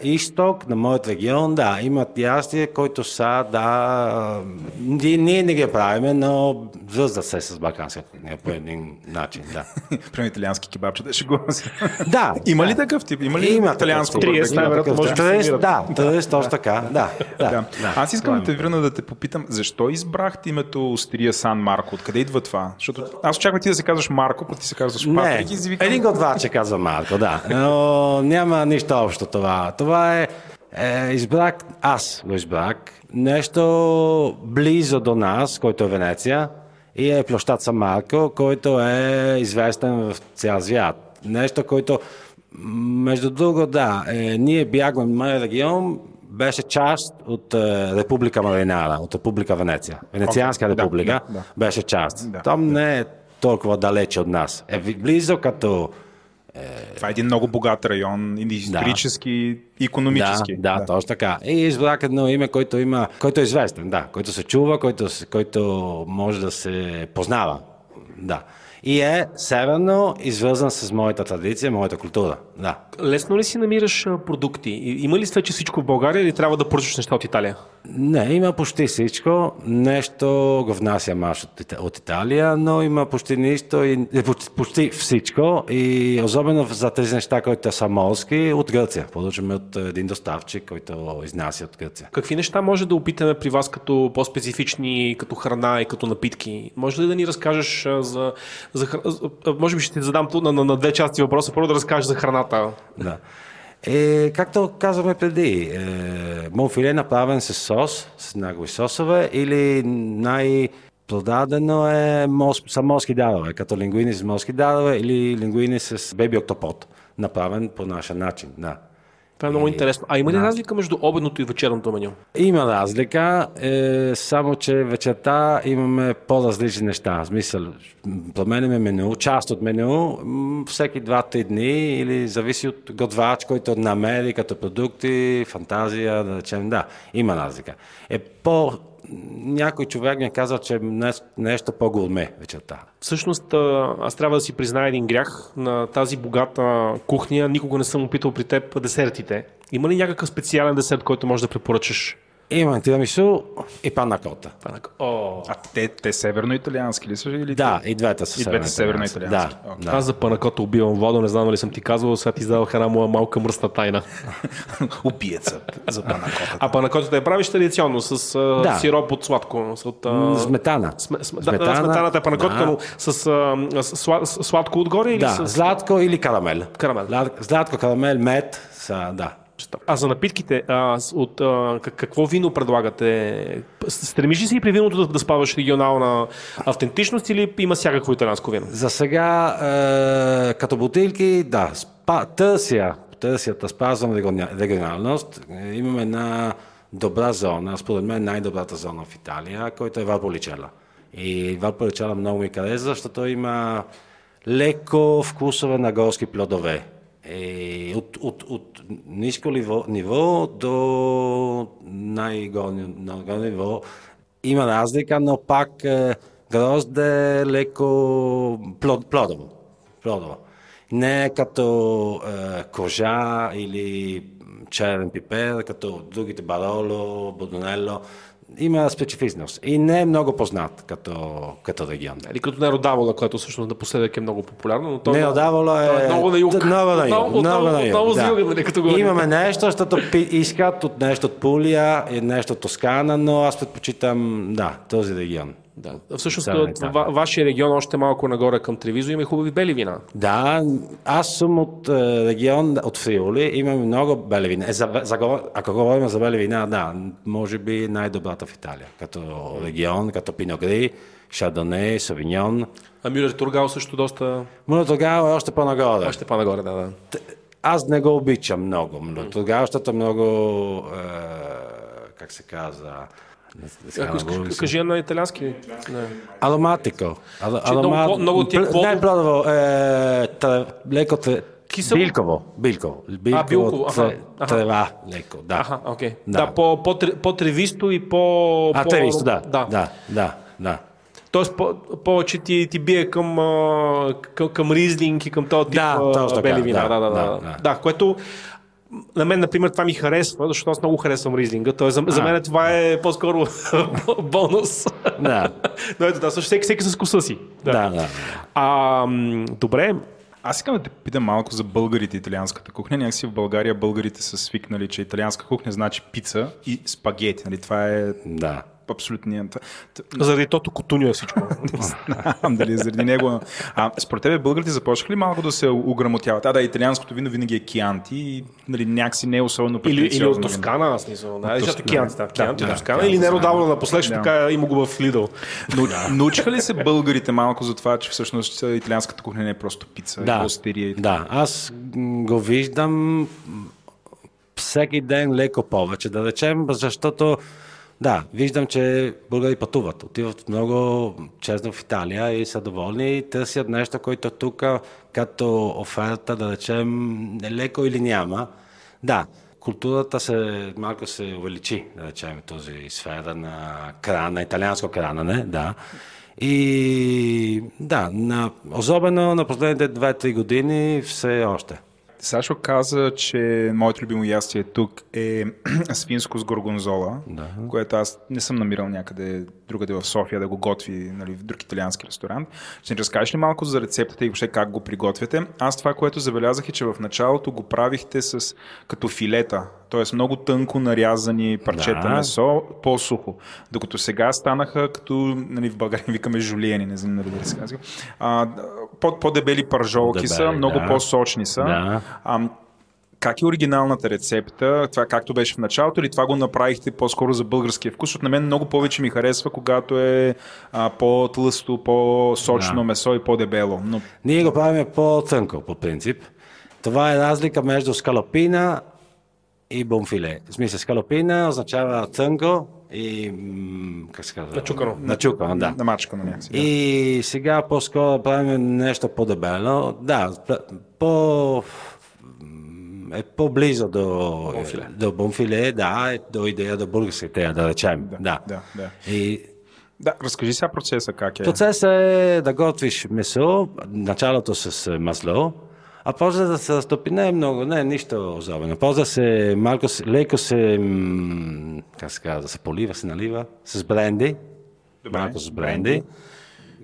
е, изток, на моят регион, да, имат ястия, които са, да, е, ние, ние не ги правиме, но връзват се с балканска кухня по един начин, да. Примерно италиански кебабче, да ще го Да. Има ли такъв тип? Има ли Има италианско намират. Да, триест, точно така, да. Аз искам да те върна да те попитам, защо избрахте името Острия Сан Марко? Откъде идва това? Защото аз очаквах ти да се казваш Марко, пък ти се казваш Не, Патрик и си викам... един готвач се казва Марко, да. Но няма нищо общо това. Това е, е избрах, аз го избрах, нещо близо до нас, който е Венеция, и е площад Сан Марко, който е известен в цял свят. Нещо, който, м, между друго, да, е, ние бягваме, моят регион беше част от е, Република Маринара, от Република Венеция. Венецианска да, република да, да. беше част. Да. Там не е толкова далече от нас. Е близо като Това е един много богат район, и исторически, и економически. Да, да, точно така. И избрах едно име, който има, който е известен, да, който се чува, който, който може да се познава. Да. И е северно извързан с моята традиция, моята култура. Да. Лесно ли си намираш продукти? Има ли вече всичко в България или трябва да поръчаш неща от Италия? Не, има почти всичко. Нещо го внася маш от, от Италия, но има почти нищо и е, почти, почти всичко. И особено за тези неща, които са морски, от Гърция. Получваме от един доставчик, който изнася от Гърция. Какви неща може да опитаме при вас като по-специфични, като храна и като напитки? Може ли да ни разкажеш за, за, хр- може би ще ти задам на, на, на две части въпроса. Първо да разкажеш за храната. Да. Е, както казахме преди, е, монфиле направен с сос, с някои сосове, или най-продадено е мос, са морски дадове, като лингуини с морски дадове или лингуини с беби октопод, направен по нашия начин. Да. Това е много интересно. А има ли разлика между обедното и вечерното меню? Има разлика, е, само че вечерта имаме по-различни неща. В смисъл, променяме меню, част от меню, всеки 2-3 дни или зависи от готвач, който намери като продукти, фантазия, да речем, да, има разлика. Е по... Някой човек ми казал, че нещо, по-гурме вечерта. Всъщност, аз трябва да си призная един грях на тази богата кухня. Никога не съм опитал при теб десертите. Има ли някакъв специален десерт, който можеш да препоръчаш? И панна кота. О, А те, те северно-италиански ли са? Или Да, и двете са И двете северноиталиански. Да, Окей. да. Аз за панакота убивам вода, не знам дали съм ти казвал, сега ти издавах една моя малка мръсна тайна. Убиецът за панакотата. А панакотата я правиш традиционно, с а, Да. сироп от сладко. С, от, а, Сметана. Сме, сме, да, да, сметаната е панакотка, да. но с, а, с, с сладко отгоре или Да, с... златко или карамел. Карамел. Злат- Златко, карамел, мед, са, да. А за напитките, а, от, а, как- какво вино предлагате? Стремиш ли си при виното да, да спаваш регионална автентичност или има всякакво италианско вино? За сега, е, като бутилки, да, спа, търся, търся спазвам регионалност. Е, Имаме една добра зона, според мен най-добрата зона в Италия, който е Валполичела. И Валполичела много ми харесва, защото има леко вкусове на горски плодове. И от, от, от ниско ниво, до най-горно ниво има разлика, но пак е, грозде е леко плод, плодово. плодово. Не като е, кожа или черен пипер, като другите бароло, бодонело. Има специфичност и не е много познат като, като регион. Или като Неродавола, което всъщност напоследък е много популярно, но то Неодавало е... то е много на юг. Много на юг. Отново, Много на юг. отново да. юга, нали, като говорим. Имаме нещо, защото искат от нещо от Пулия и нещо от Тоскана, но аз предпочитам, да, този регион. Да. Всъщност, ва, вашия регион още малко нагоре към Тревизо има и хубави бели вина. Да, аз съм от е, регион, от Фриоли, имаме много бели вина. Е, за, за, ако говорим за бели вина, да, може би най-добрата в Италия. Като регион, като Пиногри, Шардоне, Савиньон. А Мюлер Тургал също доста... Но тогава е още по-нагоре. Още по-нагоре, да, да. Аз не го обичам много. но Тогава, защото много, е, как се казва, Ако на искаш, кажи на италиански. Не. Ароматико. Ало, Че много- ти е. Не плодово, е, леко тре, Кисело? Билково. Билково. Билково, билково, аха, аха. трева, леко, да. Аха, окей. Да. Да, по, по, по-тревисто и по... А, по... тревисто, да. да. Да, да, да. Тоест, по, повече ти, ти бие към, а, към, към ризлинг и към този тип Да, а, точно така, бели вина. да, Да, да, да, да, да, да. да. което на мен, например, това ми харесва, защото аз много харесвам ризлинга. Тоест, за, за мен това е по-скоро бонус. Да. Но ето, да, също всеки, всеки с вкуса си. Да, да. да. А, добре, Аз искам да те питам малко за българите и италианската кухня. Някакси в България българите са свикнали, че италианска кухня значи пица и спагети. Нали? Това е да. Абсолютният... Т- заради тото Котуньо е всичко. Не знам дали е заради него. А според тебе българите започнаха ли малко да се ограмотяват? А да, италианското вино винаги е кианти и нали, някакси не е особено или, или от. Тоскана, в смисъл. Да, защото Тоскана. Кианти, да, Кианти Да, от Тоскана. да, Или да, Неродавно напоследък, Да. така има го в Лидъл. Но, Научиха ли се българите малко за това, че всъщност италианската кухня не е просто пица, Да, и остерия и да. Аз го виждам всеки ден леко повече, да речем, защото Да, виждам, че българи пътуват. Отиват много честно в Италия и са доволни и търсят нещо, което тук като оферта, да речем, е леко или няма. Да, културата се малко се увеличи, да речем, този сфера на крана, италианско кранане, да. И да, на, особено на последните 2-3 години все още. Сашо каза, че моето любимо ястие тук е свинско с горгонзола, Да. което аз не съм намирал някъде другаде в София да го готви нали, в друг италиански ресторант. Ще ни разкажеш ли малко за рецептата и въобще как го приготвяте? Аз това, което забелязах е, че в началото го правихте с като филета, т.е. много тънко нарязани парчета Да. месо, по-сухо. Докато сега станаха като, нали, в България викаме жулиени, не знам дали се казва. А, по- по-дебели пържолки са, Дебели, много да. по-сочни са. Да. А, как е оригиналната рецепта? Това както беше в началото или това го направихте по-скоро за българския вкус? Защото на мен много повече ми харесва, когато е а, по-тлъсто, по-сочно Да. месо и по-дебело. Но Ние го правим по-тънко, по принцип. Това е разлика между скалопина и бомфиле. В смисъл, скалопина означава тънко и... как се казва? Начукано. Начукано, да. намачкано някакси. Да. И сега по-скоро правим нещо по-дебело. Да, по... е по-близо до бонфиле. до бонфиле, да, е до идея до българските, да речем. Да, да, да. И да, разкажи сега процеса как е. Процесът е да готвиш месо, началото с е, масло, а после да се разтопи не е много, не е нищо особено. После се малко, леко се, как се казва, да се полива, се налива с бренди, Добре, малко с бренди. бренди,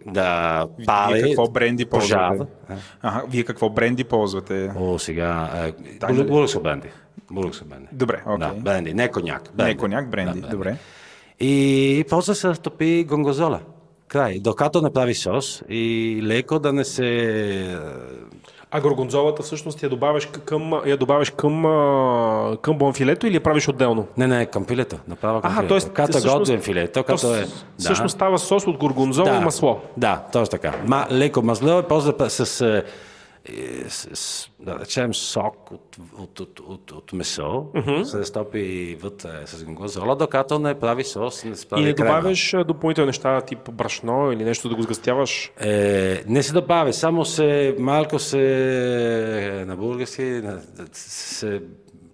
да Вие пари, какво бренди ползвате? пожар. Ага, вие какво бренди ползвате? О, сега, е, Тайна ли? бул- булък са бренди. Булък са бренди. Добре, окей. Да, бренди, не коняк. Не бренди. коняк, бренди. Да, Добре. И после се разтопи гонгозола. Край. Докато направи сос и леко да не се... А горгонзолата всъщност я добавяш към, я добавяш към, към бонфилето или я правиш отделно? Не, не, към филето. Направо към Аха, филето. т.е. Като всъщност- филето, То като е... Всъщност става сос от горгонзола и масло. Да, точно така. Ма, леко масло и после с, е, с, с, да речем, сок от, от, от, от, от месо, се разтопи вътре с гонгозола, докато не прави сос, не се прави И не крема. добавяш допълнителни неща, тип брашно или нещо да го сгъстяваш. Е, не се добави, само се малко се е, на български на- се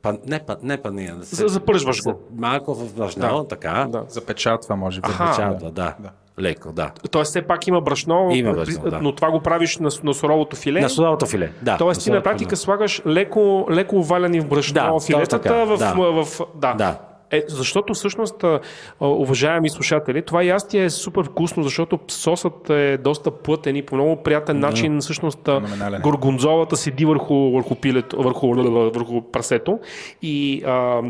пан, не, па- не пания. да се- За- запържваш го. Малко в брашно, така. Да. Запечатва, може би. Аха. Запечатва, да. Леко, да. Тоест все пак има брашно, Има брашно, да. но това го правиш на, на суровото филе. На суровото филе, да. Тоест ти на практика филе. слагаш леко, леко оваляни в брашно Да, филетата така, в, да. в, в, да. Да. Е, защото всъщност, уважаеми слушатели, това ястие е супер вкусно, защото сосът е доста плътен и по много приятен начин всъщност горгонзолата седи върху, върху пилето, върху, върху прасето и а,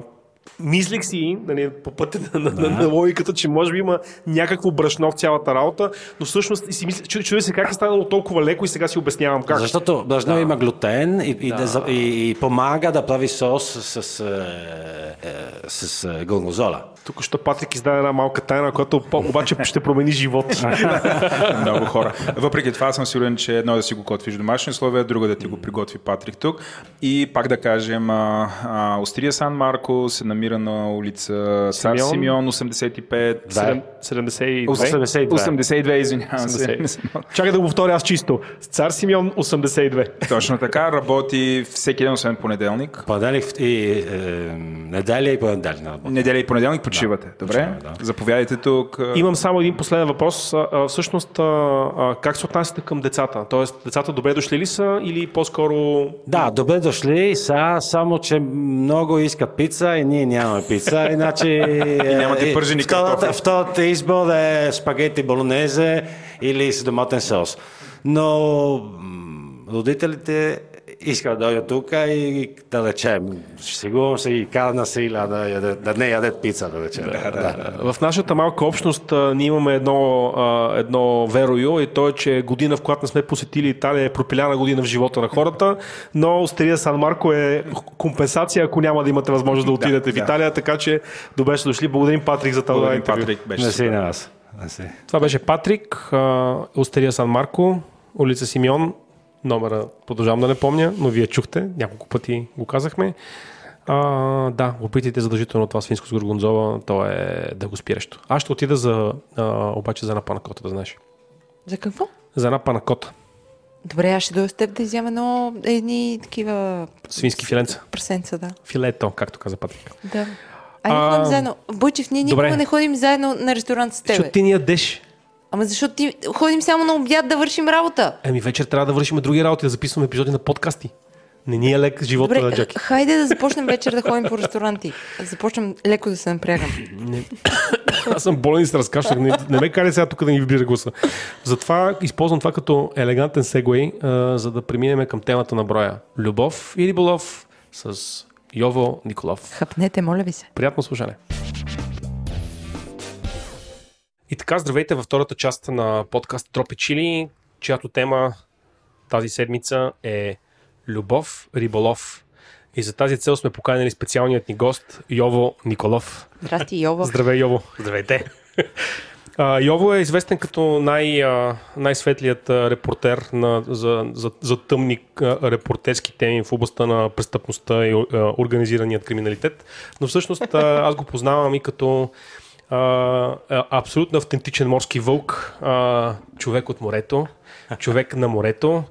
Мислих си, нали, по пътя на, на, на, на логиката, че може би има някакво брашно в цялата работа, но всъщност и си мисля, чу, чудя се как е станало толкова леко и сега си обяснявам как. Защото брашно има глутен и, и, да. и, и помага да прави сос с, е, е, с е, горгонзола. Тук що Патрик издаде една малка тайна, която обаче ще промени живот. Много хора. Въпреки това съм сигурен, че едно е да си го готвиш в домашни условия, друго е да ти го приготви Патрик тук. И пак да кажем, Острия Сан Марко се намира на улица Цар Симеон. Симеон, 85. Седем- 72. 82. 82, извинявам се. 80. Чакай да го повторя аз чисто. Цар Симеон 82. Точно така, работи всеки ден, освен понеделник. Понеделник и е, неделя и понеделник. Неделя и понеделник почивате. Добре? почиваме, да. Заповядайте тук. Имам само един последен въпрос. Всъщност, как се отнасяте към децата? Тоест, децата добре дошли ли са или по-скоро... Да, добре дошли са, само че много искат пица и ние нямаме пица, иначе... и нямате пържени картофи. Втората избор е спагети болонезе или с доматен сос. Но родителите искат да дойдат тук и да речем, сигурно се и карна сила да, яде, да не ядат пица, да речем. Да, да. В нашата малка общност а, ние имаме едно, а, едно верою и то е, че година, в която не сме посетили Италия, е пропиляна година в живота на хората, но Остерия Сан Марко е компенсация, ако няма да имате възможност да отидете в да. Италия, така че добре сте дошли. Благодарим Патрик за това Благодарим, интервю. Патрик. Беше Не си на си. Това беше Патрик, а, Остерия Сан Марко, улица Симеон, номера продължавам да не помня, но вие чухте, няколко пъти го казахме. А, да, опитайте задължително това свинско с горгонзола, то е да го спиращо. Аз ще отида за, а, обаче за една панакота, да знаеш. За какво? За една панакота. Добре, аз ще дойда с теб да изям едно, едни такива... Свински филенца. Прасенца, да. Филето, както каза Патрик. Да. Айде А, ходим заедно. Бойчев, ние никога добре. не ходим заедно на ресторант с тебе. Защото ти ни ядеш. Ама защото ти ходим само на обяд да вършим работа. Еми вечер трябва да вършим други работи, да записваме епизоди на подкасти. Не ни е лек живота на Добре, Джаки. хайде да започнем вечер да ходим по ресторанти. Да започнем леко да се напрягам. Не. Аз съм болен и се разкашлях. Не, не ме карай сега тук да ни вибрира гласа. Затова използвам това като елегантен сегуей, а, за да преминем към темата на броя. Любов и риболов с Йово Николов. Хапнете, моля ви се. Приятно слушане. И така, здравейте във втората част на подкаст Тропи Чили, чиято тема тази седмица е Любов, риболов. И за тази цел сме поканили специалният ни гост Йово Николов. Здрасти, Йова. Здравей, Йово! Здравейте. А, Йово е известен като най, а, най-светлият а, репортер на, за, за, за тъмни а, репортерски теми в областта на престъпността и а, организираният криминалитет. Но всъщност а, аз го познавам и като а, абсолютно автентичен морски вълк, а, човек от морето, човек на морето.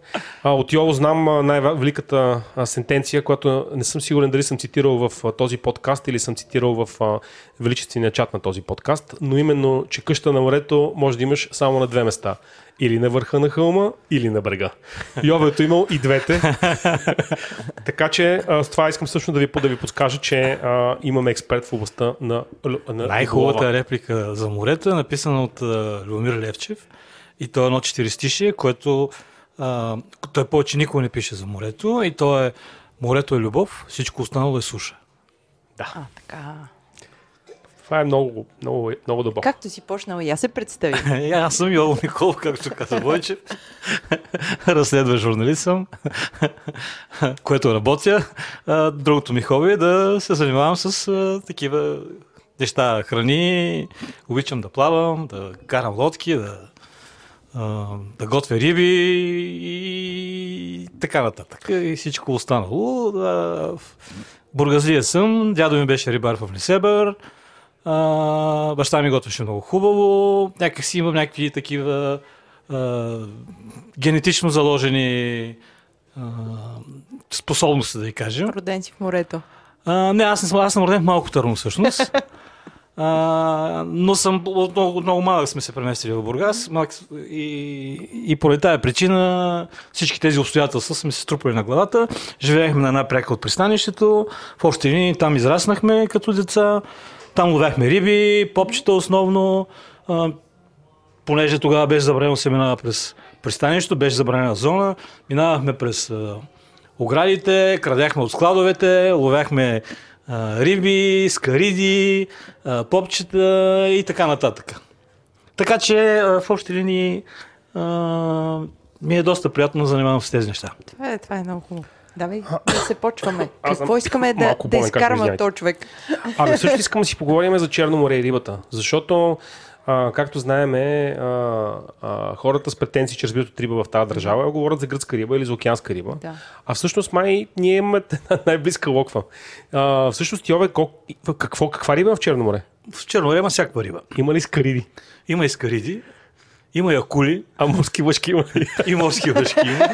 А, от Йово знам най-великата сентенция, която не съм сигурен дали съм цитирал в този подкаст или съм цитирал в величествения чат на този подкаст, но именно, че къща на морето може да имаш само на две места. Или на върха на хълма, или на брега. Йовето имал и двете. така че а, с това искам също да ви, да ви подскажа, че а, имаме експерт в областта на, на Най-хубавата реплика за морето е написана от а, Любомир Левчев и то е едно четиристишие, което а, той повече никога не пише за морето и то е морето е любов, всичко останало е суша. А, така. Това е много, много, много дълбоко. Както си почнал, и аз се представи. И аз съм Йоло Николов, както каза Бойчев. Разследва журналист съм, което работя. Другото ми хоби е да се занимавам с а, такива неща, храни. Обичам да плавам, да карам лодки, да, да готвя риби и така нататък. И всичко останало. А, в Бургазлия съм, дядо ми беше рибар в Несебър. А, баща ми готвеше много хубаво. Някак си имам някакви такива а, генетично заложени а, способности, да ви кажем. Роден си в морето. А, не, аз не съм, аз съм роден в малко търно всъщност. А, но съм от много, от много малък сме се преместили в Бургас малък, с- и, и поради тази причина всички тези обстоятелства сме се струпали на главата. Живеехме на една пряка от пристанището. В общи линии там израснахме като деца. Там ловяхме риби, попчета основно. А, понеже тогава беше забранено се минава през пристанището, беше забранена зона, минавахме през а, оградите, крадяхме от складовете, ловяхме а, риби, скариди, а, попчета и така нататък. Така че а, в общи линии а, ми е доста приятно да занимавам с тези неща. Това е, това е много хубаво. Давай да се почваме. Аз Какво искаме да, да извинявайте. този човек? Ами също искам да си поговорим за Черно море и рибата, защото а, както знаем, а, а, хората с претенции, че разбират от риба в тази държава, говорят за гръцка риба или за океанска риба. Да. А всъщност май ние имаме най-близка локва. А, всъщност, Йове, какво, каква риба е в Черно море? В Черноморие има всякаква риба. Има ли скариди? Има и скариди, има и акули, А морски въшки има и морски въшки има.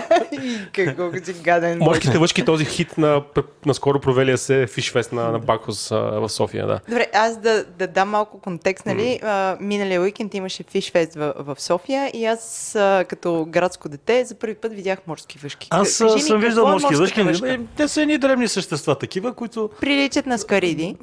Какво си гаден. Морските въшки, този хит на, на скоро провелия се фишфест на, на Бакос а, в София, да. Добре, аз да, да дам малко контекст, нали? А, миналия уикенд имаше фишфест в, в София и аз като градско дете за първи път видях морски въшки. Аз Кажи а, ми, съм какво виждал е морски въшки. Е, Те са едни древни същества, такива, които Приличат на скариди.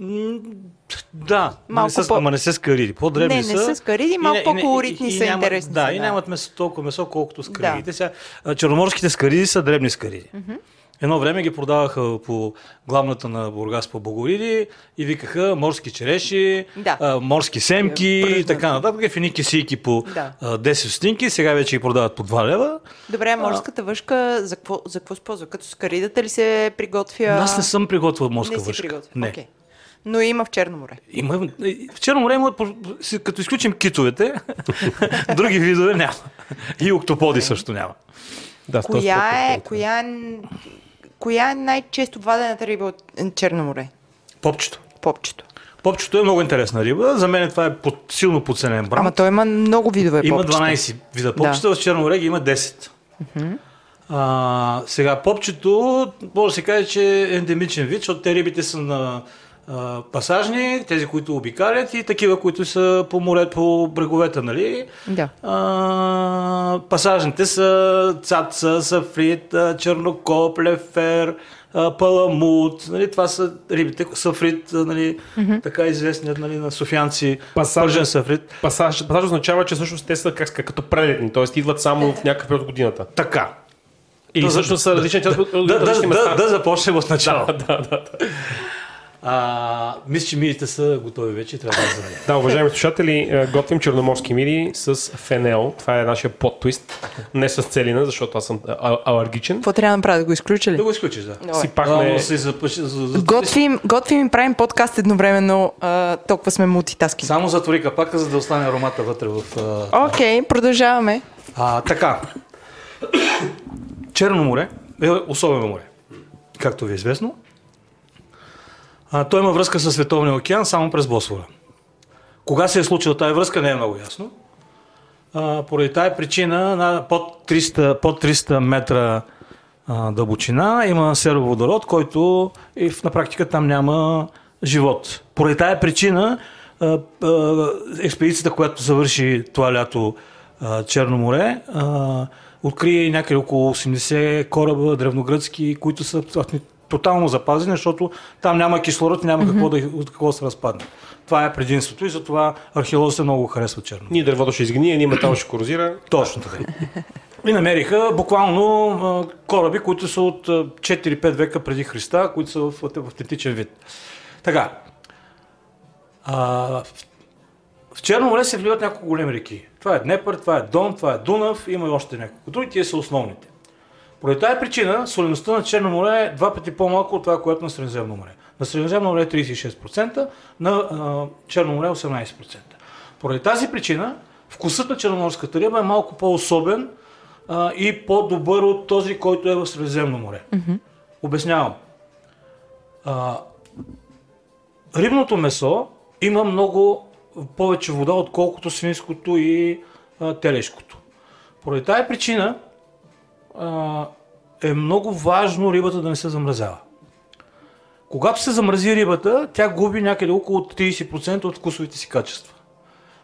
Да, Малко не са, по- ама не са скариди. По-дребни Не, са. не са скариди, И малко и по-колоритни и- и са, нямат- интересни Да, са, и да. нямат месо, толкова месо, колкото скаридите. Да. Сега, черноморските скариди са дребни скариди. Едно време ги продаваха по главната на Бургас по Богориди и викаха морски череши, Да. а, морски семки и Пръснат. така нататък. Едни кисийки по Да. а, 10 стинки, сега вече ги продават по 2 лева. Добре, а морската въшка за какво, за какво се ползва? Като скаридата ли се приготвя? Аз не съм приготвил морска не си въшка. приготвя. Не. Окей. Но има в Черно море. Има, в Черно море има, като изключим китовете, други видове няма. И октоподи също няма. да Коя е, коя е коя е най-често вадената риба от Черно море? Попчето. Попчето. Попчето е много интересна риба. За мен това е под, силно подценен бранд. Ама той има много видове Има попчета. 12 вида попчета, в Черно море ги има 10. А, сега, попчето, може да се каже, че е ендемичен вид, защото те рибите са на а, пасажни, тези, които обикалят и такива, които са по море, по бреговете, нали? Да. А, пасажните са цаца, сафрит, чернокоп, лефер, паламут, нали? това са рибите, сафрит, нали? така известният нали, на софианци, Пасаж. пържен сафрит. Пасаж, пасаж означава, че всъщност те са как, като прелетни, т.е. идват само в някакъв период от годината. Така. Или Да, всъщност са различни части от от Да, да, места. да, да започнем от начало. да, да, да. А, мисля, че милите са готови вече, трябва да вземем. Да, уважаеми слушатели, е, готвим черноморски мири с фенел. Това е нашия под-твист. Не с целина, защото аз съм а- алергичен. Какво трябва да направя? Да го изключа ли? Да го изключиш, да. Си А, пахне... но се запъши, за, за, Готвим, готвим и правим подкаст едновременно. А, толкова сме мултитаски. Само затвори капака, за да остане аромата вътре в... А... Окей, продължаваме. А, така. Черно море е особено море, както ви е известно. Той има връзка с Световния океан само през Босфора. Кога се е случила тази връзка, не е много ясно. А, поради тази причина на под 300, под 300 метра а, дълбочина има сероводород, който и на практика там няма живот. Поради тази причина а, а, експедицията, която завърши това лято а, Черно море, а, открие някъде около 80 кораба древногръцки, които са тотално запазени, защото там няма кислород и няма какво да, от какво да се разпадне. Това е предимството и затова археолозите много харесват Черно. Ние дървото ще изгние, ние метал ще корозира. Точно така. И намериха буквално кораби, които са от а, 4-5 века преди Христа, които са в, автентичен вид. Така. А, в, в Черно море се вливат няколко големи реки. Това е Днепър, това е Дон, това е Дунав, има и още няколко други, тия са основните. Поради тази причина солеността на Черно море е два пъти по-малко от това, което на Средиземно море. На Средиземно море е 36%, на а, Черно море е 18%. Поради тази причина вкусът на черноморската риба е малко по-особен а, и по-добър от този, който е в Средиземно море. Обяснявам. А, рибното месо има много повече вода, отколкото свинското и а, телешкото. Поради тази причина е много важно рибата да не се замразява. Когато се замрази рибата, тя губи някъде около 30% от вкусовите си качества.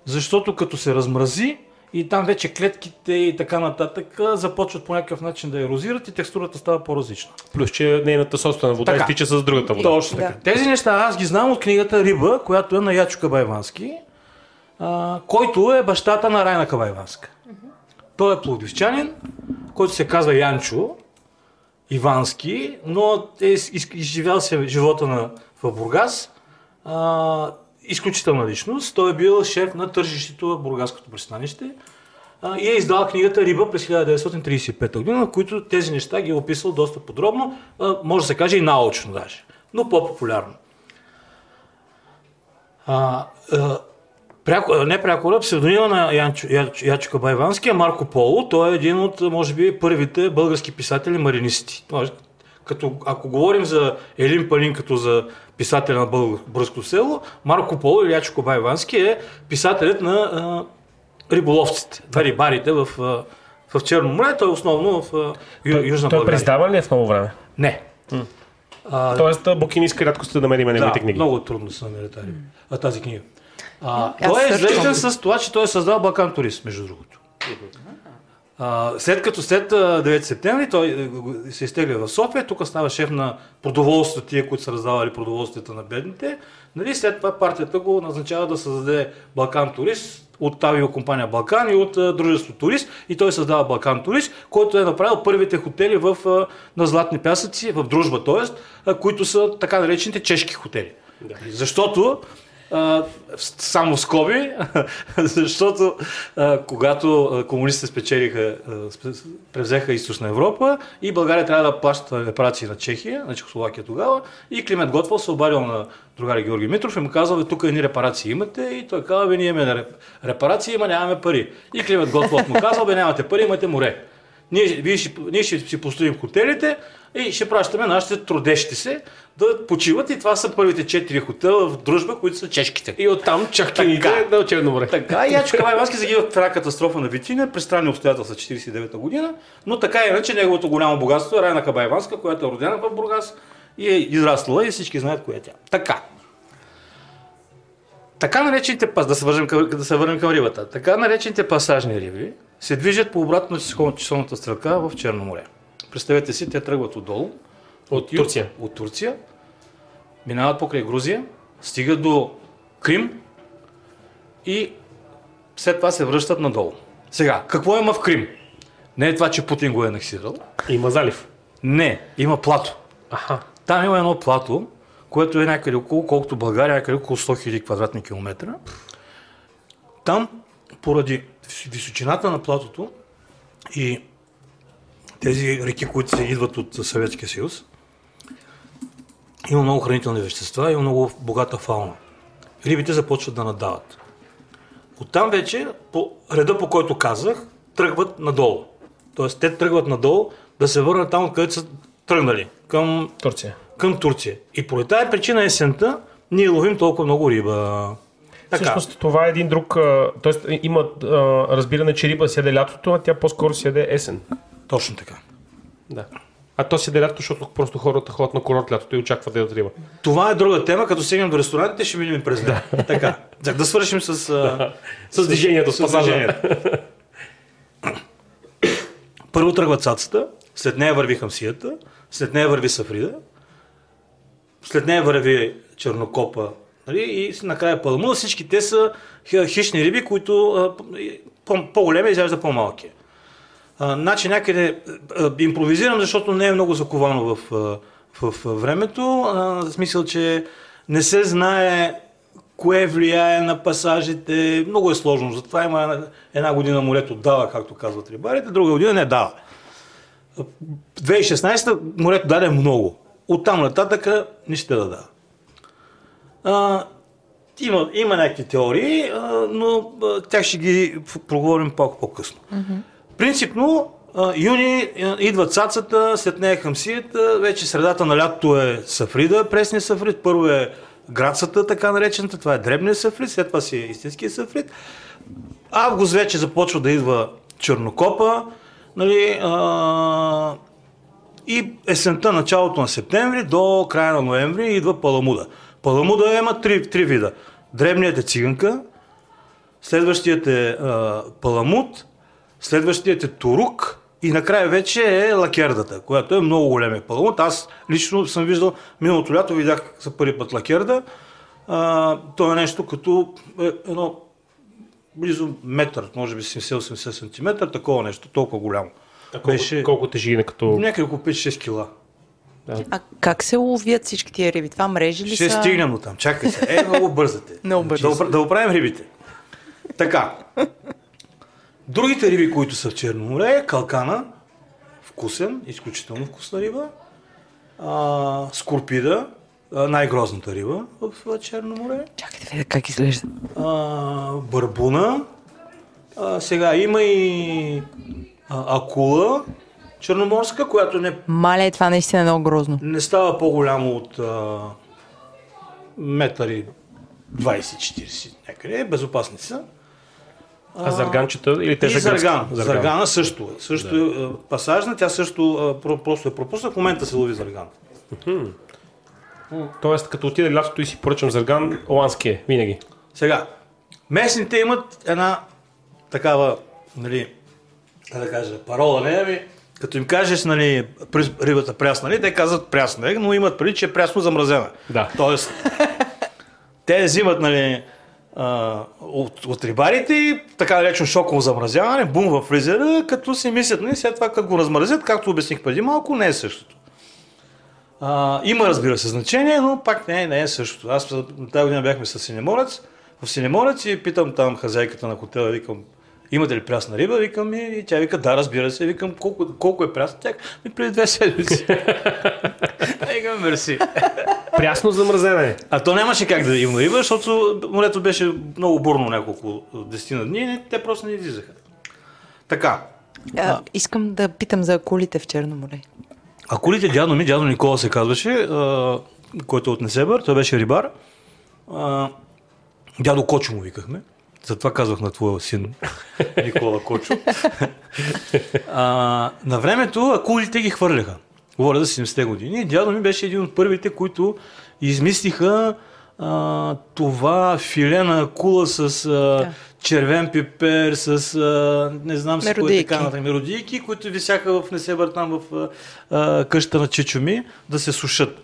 Защото като се размрази и там вече клетките и така нататък започват по някакъв начин да ерозират и текстурата става по-различна. Плюс, че нейната собствена вода Така. изтича с другата вода. Точно така. Тези неща аз ги знам от книгата Риба, която е на Ячо Кабайвански, а, който е бащата на Райна Кабайванска. Той е плодивчанин, който се казва Янчо Ивански, но е из- из- изживял се живота на, в Бургас. А, изключителна личност. Той е бил шеф на тържището в Бургаското пристанище и е издал книгата Риба през 1935 година, в които тези неща ги е описал доста подробно, а, може да се каже и научно даже, но по-популярно. А, а, пряко, не прякора, псевдонима на Янчо, Ячо, Ячо Кабайвански е Марко Поло. Той е един от, може би, първите български писатели маринисти. Тоест, като, ако говорим за Елин Палин като за писателя на българ- българското село, Марко Поло или Ячо Кабайвански е писателят на а, риболовците, на рибарите в, а, в Черно море. Той е основно в а, Ю, Южна Той България. преиздаван ли е в много време? Не. А, Тоест, букиниска рядко сте да намерим неговите да, книги. много трудно се намери тази книга. А, Аз той е известен с това, че той е създал Балкан Турист, между другото. А, след като след а, 9 септември той е, се изтегля в София, тук става шеф на продоволството, тия, които са раздавали продоволствията на бедните. Нали, след това партията го назначава да създаде Балкан Турист от авиокомпания Балкан и от а, дружество Турист и той създава Балкан Турист, който е направил първите хотели в, а, на Златни пясъци, в Дружба, т.е. които са така наречените чешки хотели. Защото а, в- само в скоби, защото когато комунистите спечелиха, превзеха източна Европа и България трябва да плаща репарации на Чехия, на Чехословакия тогава, и Климент Готвал се обадил на другари Георги Митров и му казал, бе, тук едни репарации имате, и той казва, бе, ние имаме реп- репарации, ама нямаме пари. И Климент Готвал му казал, бе, нямате пари, имате море. Ние, вие ние ще си построим хотелите, и ще пращаме нашите трудещи се да почиват и това са първите четири хотела в дружба, които са чешките. И оттам чахкините на Черно море. Така, и Ячо Калайвански загива в една катастрофа на Витиня през странни обстоятелства 49-та година, но така и иначе неговото голямо богатство е Райна Кабайванска, която е родена в Бургас и е израснала и всички знаят коя е тя. Така. Така наречените, пас- да се, върнем към, да се върнем към рибата, така наречените пасажни риби се движат по обратно на часовната стрелка в Черно море. Представете си, те тръгват отдолу, От юг, Турция. От Турция, минават покрай Грузия, стигат до Крим и след това се връщат надолу. Сега, какво има в Крим? Не е това, че Путин го е анексирал. Има залив. Не, има плато. Аха. Там има едно плато, което е някъде около, колкото България, някъде около 100 000 квадратни километра. Там, поради височината на платото и тези реки, които се идват от Съветския съюз, има много хранителни вещества, има много богата фауна. Рибите започват да надават. Оттам вече, по реда по който казах, тръгват надолу. Тоест, те тръгват надолу да се върнат там, откъдето са тръгнали, към Турция. към Турция. И поради тази причина есента ние ловим толкова много риба. Така. Всъщност това е един друг, т.е. има а, разбиране, че риба седе лятото, а тя по-скоро седе есен. Точно така. Да. А то седе лятото, защото просто хората ходят на курорт лятото и очакват да ядат риба. Това е друга тема. Като стигнем до ресторантите, ще минем през нея. Така. Так, да свършим с... а, С движението, с пазажа. движението. Първо тръгва цацата, след нея върви хамсията, след нея върви сафрида, след нея върви чернокопа нали? и накрая паламуда. Всички те са хи- хищни риби, които по-големи изглежда по-малки. А, значи някъде импровизирам, защото не е много заковано в, в, в времето. В смисъл, че не се знае кое влияе на пасажите. Много е сложно. Затова има една година морето дава, както казват рибарите, друга година не дава. 2016 морето даде много. Оттам нататък не ще да дава. А, има, има някакви теории, а, но а, тях ще ги проговорим по- по-късно. Принципно, а, юни идва цацата, след нея хамсията, вече средата на лятото е сафрида, пресния сафрид, първо е грацата, така наречената, това е дребния сафрид, след това си е истинския сафрид. Август вече започва да идва чернокопа, нали, а, и есента, началото на септември до края на ноември идва паламуда. Паламуда има три, три вида. Дребният е циганка, следващият е а, паламут, следващият е турук и накрая вече е лакердата, която е много големия паламут. Аз лично съм виждал, миналото лято видях за първи път лакерда. А, то е нещо като е, едно близо метър, може би 70-80 см, такова нещо, толкова голямо. А колко, Беше... колко тежи като... Някъде около 5-6 кила. А как се ловят всички тия риби? Това мрежи ли Ще са? стигнем до там. Чакай се. Е, много бързате. Много бързо. Да, да оправим рибите. Така. Другите риби, които са в Черно море, е калкана, вкусен, изключително вкусна риба, а, скорпида, най-грозната риба в Черно море, Чакайте да видя как изглежда. а, барбуна, а, сега има и а, акула черноморска, която не Мале, това наистина е много грозно. не става по-голямо от а, метър и 20-40 някъде, безопасни са. А зарганчета или те и гръцки? зарган. Заргана също е. Също е а, пасажна, тя също а, про- просто е пропусна. В момента се лови зарган. Тоест, като отиде лятото и си поръчам зарган, олански е, винаги. Сега, местните имат една такава, нали, да кажа, парола, не, ами, като им кажеш, нали, рибата прясна ли, те казват прясна, е, но имат преди, че е прясно замразена. Да. Тоест, те взимат, нали, а, от, от рибарите така наречено шоково замразяване, бум в фризера, като си мислят, нали, след това като го размразят, както обясних преди малко, не е същото. А, има, разбира се, значение, но пак не, не е същото. Аз тази година бяхме с Синеморец, в Синеморец и питам там хазяйката на хотела, викам, имате ли прясна риба? Викам и, и тя вика, да, разбира се. Викам, колко, колко е прясна? Тя ми преди две седмици. Викам, мерси. Прясно замразена е. А то нямаше как да има риба, защото морето беше много бурно няколко десетина дни и те просто не излизаха. Така, А, искам да питам за акулите в Черно море. А колите дядо ми, дядо Никола се казваше, а, който е от Несебър, той беше рибар. А, дядо Кочо му викахме. Затова казвах на твоя син Никола Кочо. а, на времето акулите ги хвърляха. Говоря за 70-те години. Дядо ми беше един от първите, които измислиха а, това филе на акула с а, червен пипер, с а, не знам си кое така нататък, меродийки, които висяха в Несебър там в а, къщата на Чичо ми да се сушат.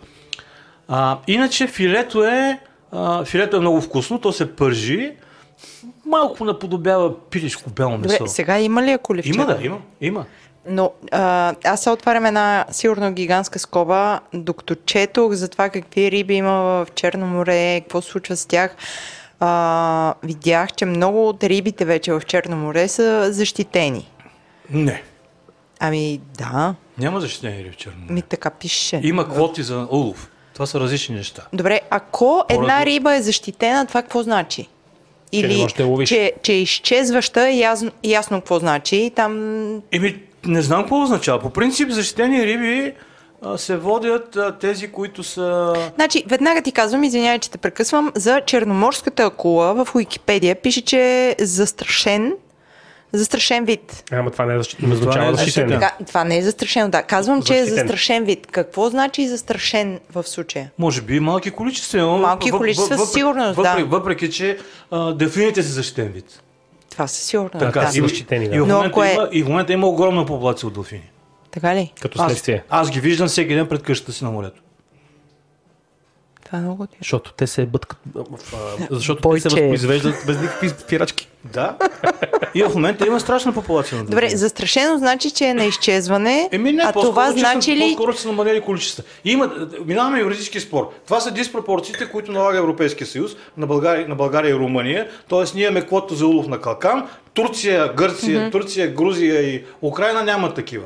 А, иначе филето е, а, филето е много вкусно, то се пържи, малко наподобява пилешко бяло месо. Добре, сега има ли акули в Има да, има, има. Но а, аз се отварям една сигурно гигантска скоба, докато четох за това какви риби има в Черно море, какво се случва с тях. А, видях, че много от рибите вече в Черно море са защитени. Не, Ами да, няма защитени риби в Черно море. ми така пише. Има квоти за улов. Това са различни неща. Добре, ако една Поради- риба е защитена, това какво значи? Или не я ловиш. че, че е изчезваща, е ясно, ясно какво значи. Там Еми, не знам какво означава. По принцип, защитени риби се водят тези, които са... Значи, веднага ти казвам, извинявай, че те прекъсвам, за черноморската акула в Уикипедия пише, че е застрашен, застрашен вид. Ама това не е защитено, не Това не означава е защитен. защитен. Така, това не е застрашено, да. Казвам, че е Защитен. застрашен вид. Какво значи застрашен в случая? Може би малки количества. но Малки въп- количества, със въпреки- сигурност, да. въпреки, Въпреки, че а, дельфините са защитен вид. Това със сигурност, Така, да. защитени, да. И в, Но момента е- има, и в момента има огромна популация от делфини. Така ли? Като Аз, следствие. аз ги виждам всеки ден пред къщата си на морето. Това е много тяжко. Защото те се бъткат. Защото те Бойче. се възпроизвеждат без никакви спирачки. Да. И в момента има страшна популация на Добре, застрашено значи, че е на изчезване, Еми не, а това значи ли... По-скоро са намалели количества. Има, минаваме юридически спор. Това са диспропорциите, които налага Европейския съюз на България, на България и Румъния. Тоест ние имаме квота за улов на калкан. Турция, Гърция, Турция, Грузия и Украина нямат такива.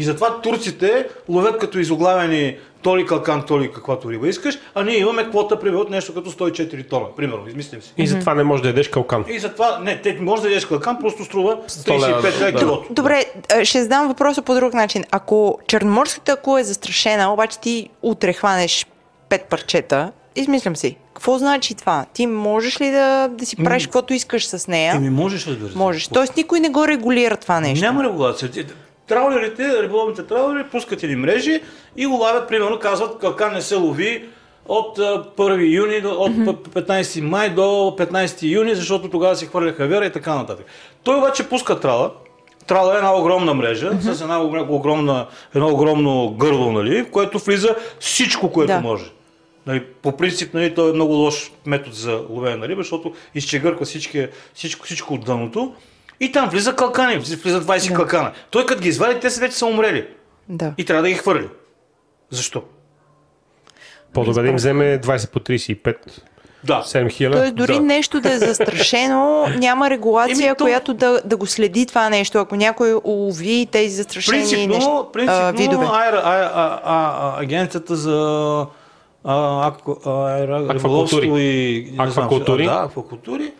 И затова турците ловят като изоглавени толи калкан, толи каквато риба искаш, а ние имаме квота примерно от нещо като 104 тона. Примерно, измислям си. И затова не можеш да ядеш калкан. И затова, не, те може да ядеш калкан, просто струва 100 лева. 35 лева килото. Добре, ще задам въпроса по друг начин. Ако черноморската акула е застрашена, обаче ти утре хванеш пет парчета, измислям си. Какво значи това? Ти можеш ли да, да си правиш каквото искаш с нея? Еми можеш, разбира се. Можеш. Тоест никой не го регулира това нещо. Няма регулация. Те- Траулерите, риболовните траулери пускат едни мрежи и го лавят, примерно казват, калкан не се лови от а, 1 юни, до, от п- 15 май до 15 юни, защото тогава се хвърляха вера и така нататък. Той обаче пуска трала. Трала е една огромна мрежа, с една огр- огромна, едно огромно гърло, нали, в което влиза всичко, което Да. може. Нали, по принцип, нали, той е много лош метод за ловене на риба, защото изчегърква всички, всичко, всичко от дъното. И там влиза калкани, влиза 20 Да. калкана. Той като ги извади, те са вече са умрели. Да. И трябва да ги хвърли. Защо? По-добре да им вземе 20 по 35, Да. 7 хиляди. Тоест дори Да. нещо да е застрашено, няма регулация, Еми, то- която да, да го следи това нещо. Ако някой улови тези застрашени Принципно, а, принципно видове. аера, а, а, а, а, агенцията за а, аква, аера, Аквакултури. и... Аквакултури. а, да, аквакултури.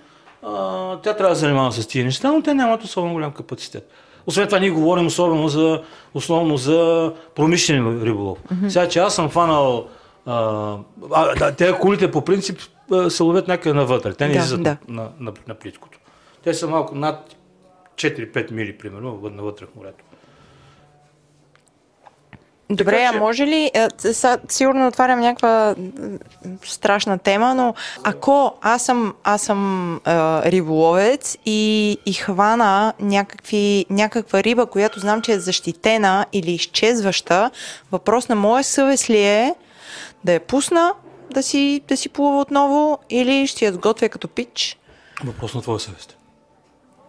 А, тя трябва да се занимава с тези неща, но те нямат особено голям капацитет. Освен това, ние говорим особено за, основно за промишлен риболов. Сега, че аз съм фанал а, а, да, те кулите по принцип се ловят някъде навътре. Те не Да, излизат да. на, на, на плиткото. Те са малко над 4-5 мили, примерно, навътре в морето. Добре, Така а че- може ли, е, са, сигурно отварям някаква страшна тема, но ако аз съм, аз съм е, риболовец и, и хвана някакви, някаква риба, която знам, че е защитена или изчезваща, въпрос на моя съвест ли е да я пусна да си, да си плува отново или ще я сготвя като пич? Въпрос на твоя съвест.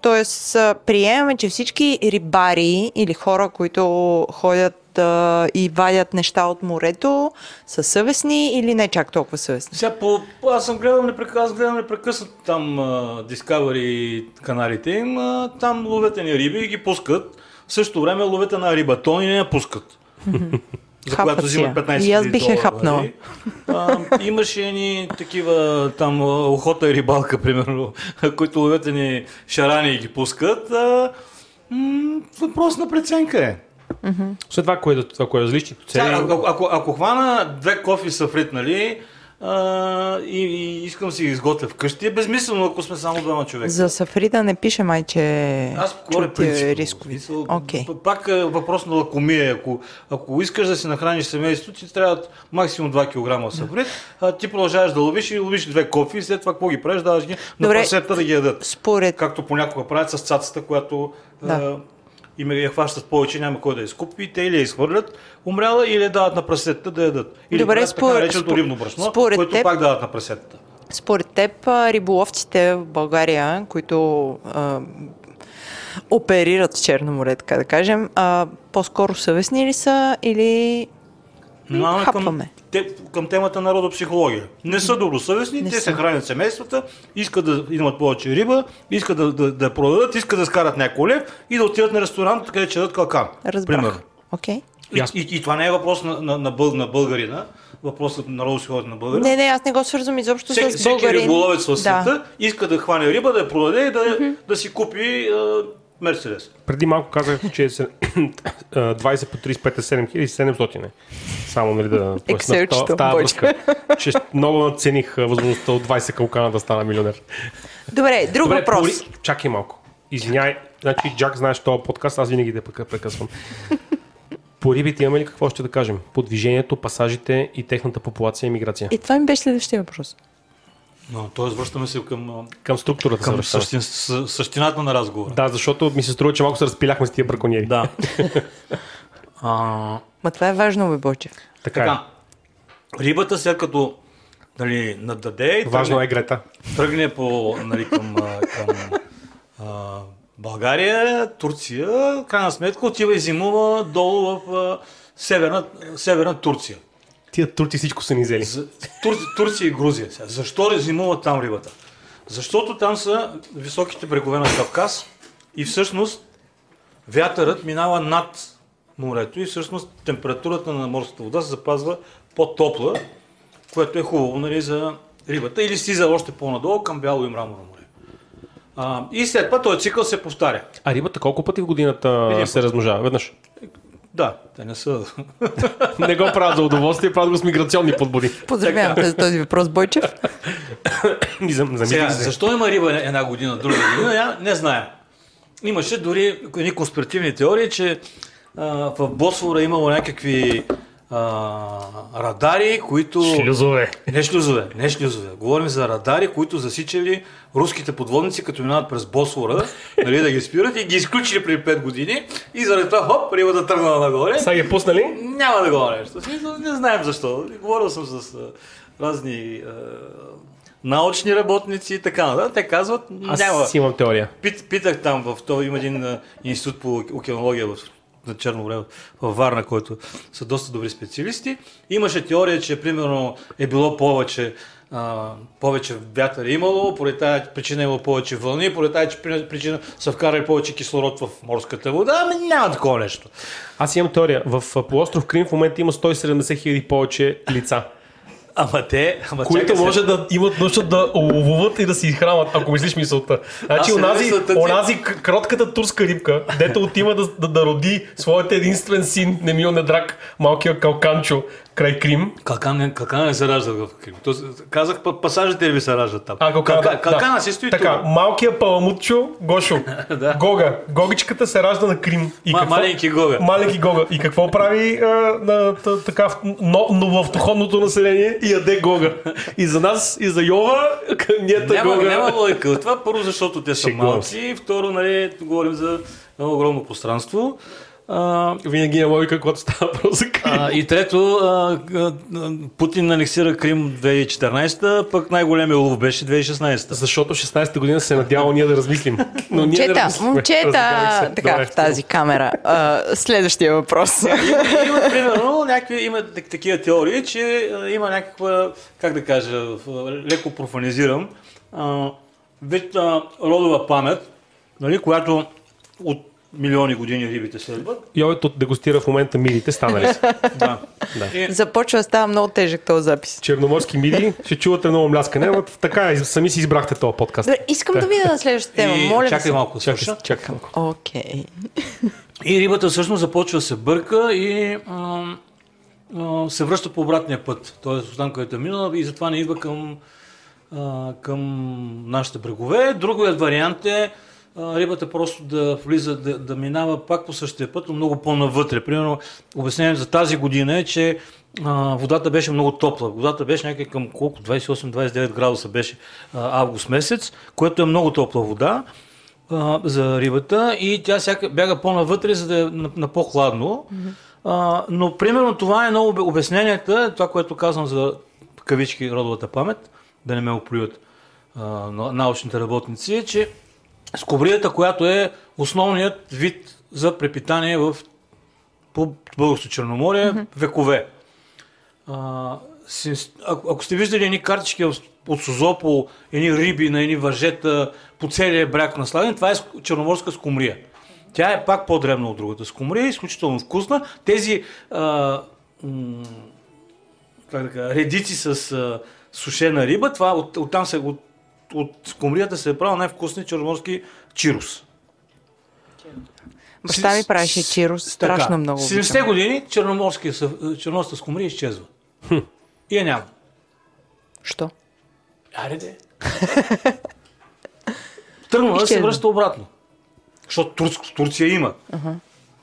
Тоест, а, приемаме, че всички рибари или хора, които ходят а, и вадят неща от морето, са съвестни или не чак толкова съвестни? Сега по, аз съм гледал непрекъснато, аз гледам непрекъснато там а, Discovery каналите им, а, там ловят ни риби и ги пускат. В същото време ловят на рибатон и не я пускат. За Хапват която я. 15 И аз бих долара, хапнала. А, имаше ни такива там охота и рибалка, примерно, които ловят ни шарани и ги пускат. А, м- въпрос на преценка е. След това, кое, е- това, кое е различното? Сега, Цели... ако, ако, ако хвана две кофи са фритнали а, и, и искам да си ги изготвя вкъщи, е безмислено, ако сме само двама човека. За Сафрида не пише май, че Аз говоря е принципно. рискови. П- Пак е въпрос на лакомия. Ако, ако искаш да си нахраниш семейството, ти трябват максимум 2 кг сафрит, а ти продължаваш да ловиш и ловиш две кофи и след това какво ги правиш, даваш ги на Добре. прасета да ги ядат. Според Както понякога правят с цацата, която Да. А, им я хващат повече, няма кой да я изкупи, и те или я изхвърлят умряла, или я дават на прасетата да ядат. Или Добре, правят според- така нареченото рибно брашно, според което теб- пак дават на прасетата. Според теб, риболовците в България, които а, оперират в Черно море, така да кажем, а, по-скоро съвестни ли са или Минаваме към, те, към темата народопсихология. Не са добросъвестни, Не те са. се хранят семействата, искат да имат повече риба, искат да, да, да я продадат, искат да скарат някой лев и да отидат на ресторант, където ще дадат калкан. разбрах? Примерно. Окей. И, и, и, това не е въпрос на, на, на, бъл, на българина, въпросът на народопсихологията на българина. Не, не, аз не го свързвам изобщо Всеки, с всеки българин. риболовец в света Да. иска да хване риба, да я продаде и да, да си купи а, Мерцедес. Преди малко казах, че се- а, 20 по 35 е 7700. е. Само нали да Бойчо. връзка, че много нацених възможността от 20 калкана да стана милионер. Добре, друг Добре, въпрос. пори- чакай малко. Извиняй, значи Джак знаеш този подкаст, аз винаги те прекъсвам. По рибите имаме ли какво ще да кажем? По движението, пасажите и техната популация и миграция. И това ми беше следващия въпрос. Но, тоест, връщаме се към, Към структурата към същин, съ- същината на разговора. Да, защото ми се струва, че малко се разпиляхме с тия браконьери. Да. а, Ма това е важно, бе, Бойчев. Така, е. така, рибата след като нали, нададе Важно тръгне, е Грета. тръгне по, нали, към, към а, България, Турция, крайна сметка отива и зимува долу в а, северна, северна Турция. Тия турци всичко са ни взели. За, Тур, Турция и Грузия. Сега, Защо зимува там рибата? Защото там са високите брегове на Кавказ и всъщност вятърът минава над морето и всъщност температурата на морската вода се запазва по-топла, което е хубаво нали, за рибата или слиза още по-надолу към бяло и мраморно море. А, и след това този цикъл се повтаря. А рибата колко пъти в годината Един се размножава? Веднъж. Да, те не са. Не го правят за удоволствие, правят го с миграционни подбуди. Поздравявам те за този въпрос, Бойчев. Сега, защо има риба една година, друга година, я не знаем. Имаше дори едни конспиративни теории, че а, в Босфора имало някакви а, радари, които... Шлюзове. Не шлюзове, не шлюзове. Говорим за радари, които засичали руските подводници, като минават през Босфора, нали, да ги спират и ги изключили преди 5 години и заради това, хоп, рибата тръгнала нагоре. Сега ги е пуснали? Няма да говоря нещо. Не знаем защо. Говорил съм с разни а, научни работници и така нататък. Те казват, Аз няма. си имам теория. Пит, питах там, в то има един институт по океанология в на Черно време във Варна, който са доста добри специалисти. Имаше теория, че примерно е било повече а, повече вятър е имало, поради тази причина е имало повече вълни, поради тази причина са вкарали повече кислород в морската вода, ами няма такова нещо. Аз имам теория. В полуостров Крим в момента има 170 хиляди повече лица, Ама те, ама които може да имат нужда да ловуват и да си изхранват, ако мислиш мисълта. Значи, онази, мисля тази- онази кротката турска рибка, дето отива да, да, да роди своят единствен син, Немил Недрак, малкия калканчо, край Крим. Калкан не, не се ражда в Крим. То, казах, па- пасажите ли се раждат там? А, калкана, Калка- да, калкана да. си стои Така, тук. малкия паламутчо, Гошо, Да. Гога. Гогичката се ражда на Крим. И Ма- маленки Гога. Маленки Гога. И какво прави а, на, т- така, но, но в автохонното население? И яде Гога. И за нас, и за Йова, ние та Няма, Гога. няма логика. от Това първо, защото те са малки. И второ, нали, говорим за едно огромно пространство. А, Винаги има логика, когато става въпрос за Крим. а, и трето, а, а, Путин анексира Крим 2014, пък най-големия улов беше 2016. Защото 16-та година се надява ние да размислим. Но ние Момчета, размислихме. момчета, така, Добре, в тази камера. А, следващия въпрос. Има, има, примерно, някакви, има так- такива теории, че има някаква, как да кажа, леко профанизирам, а, вид а, родова памет, нали, която от милиони години рибите следват. Йовето дегустира в момента мидите, станали са. Да. Да. И, Започва да става много тежък този запис. Черноморски миди, ще чувате много мляскане, но така сами си избрахте този подкаст. Добре, искам да видя на следващата тема. и Моля чакай се. малко да Чакай, чакай малко. Окей. И рибата всъщност започва да се бърка и а, а, се връща по обратния път. Тоест, там, където е минала и затова не идва към, а, към нашите брегове. Другият вариант е а, рибата просто да влиза, да, да минава пак по същия път, но много по-навътре. Примерно, обяснението за тази година е, че а, водата беше много топла. Водата беше някъде към колко? 28-29 градуса беше а, август месец, което е много топла вода а, за рибата и тя сяка бяга по-навътре, за да е на, на по-хладно. А, но примерно това е едно об- обясненията, това, което казвам за кавички родовата памет, да не ме оплюят научните работници, е, че скобрията, която е основният вид за препитание в по Българското Черноморие векове. А, си, ако, ако сте виждали едни картички от, Созопол, едни риби на едни въжета по целия бряг на Сладен, това е ск- черноморска скумрия. Тя е пак по-древна от другата скумрия, изключително вкусна. Тези а, м, кажа, редици с а, сушена риба, това от, оттам се, от, от скумрията се е правил най-вкусни черноморски чирус. Баща ми правеше чирус. така, Страшно много. 70-те обичам. години черноморския, съв- черноморската скумрия изчезва. И я няма. Що? Аре де. Тръгна да се връща обратно. Защото Турск, Турция има.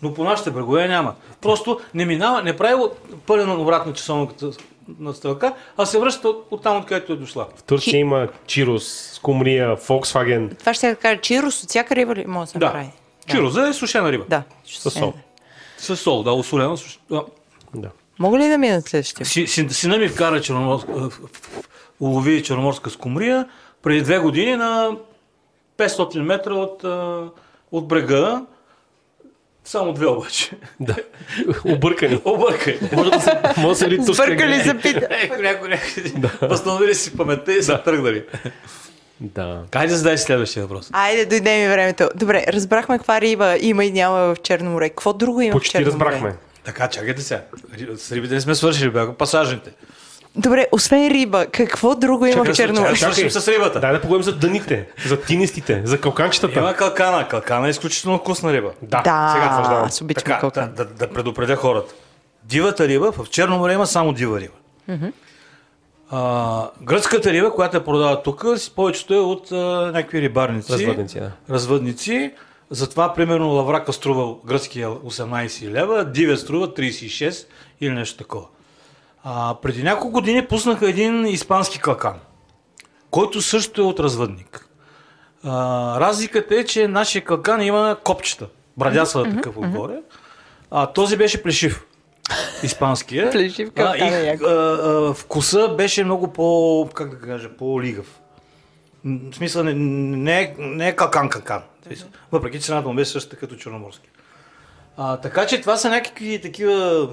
Но по нашите брегове няма. Просто не минава, не прави пълен обратно часовната на стрелка, а се връща от, от там, откъдето е дошла. В Турция има Чирус, Скумрия, Volkswagen Това ще да кажа чирус от всяка риба ли може да се Да. направи? Чироза е сушена риба. Да. с сол. С сол, да, осолена. суш- Да. Да. Мога ли да мина следващия? Си, си, сина ми вкара черноморска, улови черноморска скумрия преди две години на 500 метра от, от брега. Само две обаче. да. Объркани. Объркай. Може да се, може да се ли турска Сбъркали се пита. Някой, някой, някой. Възстановили си паметта и са тръгнали. Да. Хайде да задай следващия въпрос. Айде, дойде ми времето. Добре, разбрахме каква риба има и няма в Черно море. Какво друго има в Почти Черно разбрахме. море? Така, чакайте сега. Ри- С рибите не сме свършили, бяха пасажните. Добре, освен риба, какво друго има в Черно море? Чакай, свършим с рибата. Дай да поговорим за дъните, за тинистите, за калканчетата. Има калкана. Калкана е изключително вкусна риба. Да, Да, сега твърждавам. аз обичам Така, калкан. да, да, да предупредя хората. Дивата риба, в Черно море има само дива риба. А, гръцката риба, която я продават тук, повечето е от а, някакви рибарници. Развъдници, да. Развъдници. Затова, примерно, лаврака струва гръцкия 18 лева, дивия струва 36 или нещо такова. А, преди няколко години пуснаха един испански калкан, който също е от развъдник. А, разликата е, че нашия калкан има копчета, брадяса такъв отгоре, а този беше плешив. Испанския. Плешив А, е и, а, а, вкуса беше много по, как да кажа, по-лигав. В смисъл не, не, е, не е калкан. Въпреки цената му беше същата като черноморски. А, така че това са някакви такива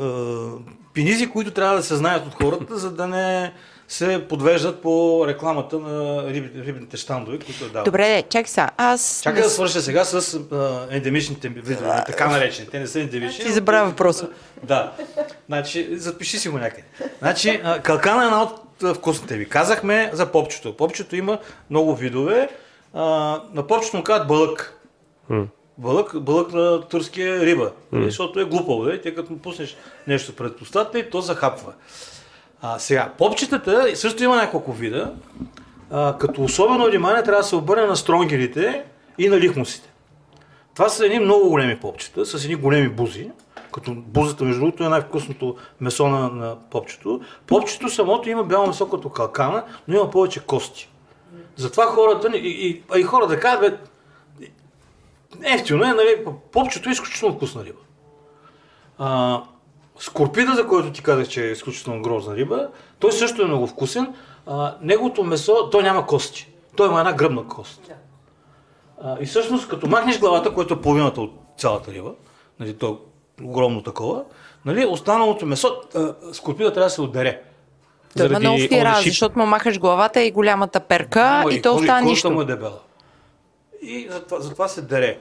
пенизи, които трябва да се знаят от хората, за да не се подвеждат по рекламата на риб, рибните щандове, които дават. Добре, чакай сега. Аз Чакай да свърша сега с а, ендемичните видове, така наречени. Те не са ендемични. Ти забравя въпроса. Да. Значи, запиши си го някъде. Значи, а, калкана е една от вкусните ви. Казахме за попчето. Попчето има много видове. А, на попчето му казват бълък. Бълък, бълък на турския риба. Защото е глупаво, да? Те като му пуснеш нещо пред устата и то захапва. А, сега, попчетата също има няколко вида. А, като особено внимание трябва да се обърне на стронгерите и на лихмусите. Това са едни много големи попчета, с едни големи бузи. Като бузата, между другото, е най-вкусното месо на, на попчето. Попчето самото има бяло месо като калкана, но има повече кости. Затова хората, и, и, а и хората казват, ефтино е, нали, попчето е изключително вкусна риба. А, скорпида, за който ти казах, че е изключително грозна риба, той също е много вкусен. А, неговото месо, той няма кости. Той има една гръбна кост. А, и всъщност, като махнеш главата, което е половината от цялата риба, нали, то е огромно такова, нали, останалото месо, а, скорпида трябва да се отдере. Той има много ownership. защото му махаш главата и голямата перка Ама и то кожи- остава нищо. му е дебела. И затова, затова се дере.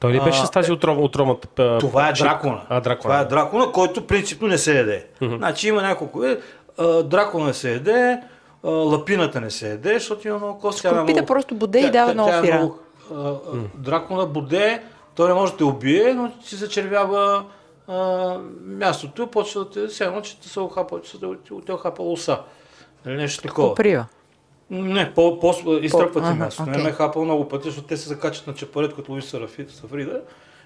Той ли А, беше с тази отрова, отровната? Това е дракона. А, дракона. Това е дракона, който принципно не се еде. Значи има няколко. Е, а, дракона не се еде, а, лапината не се еде, защото има много е Скорпита много- просто боде и дава много е фира. много, а, а, Дракона боде, той не може да те убие, но ти се червява а, мястото, почва да те, все едно, че те се охапа, че те, охапа лоса. Нали, нещо такова. Поприва. Не, по, по, изтръпват ага, си място. Не ме е хапал много пъти, защото те се закачат на чапарет, като сарафи- сафрида.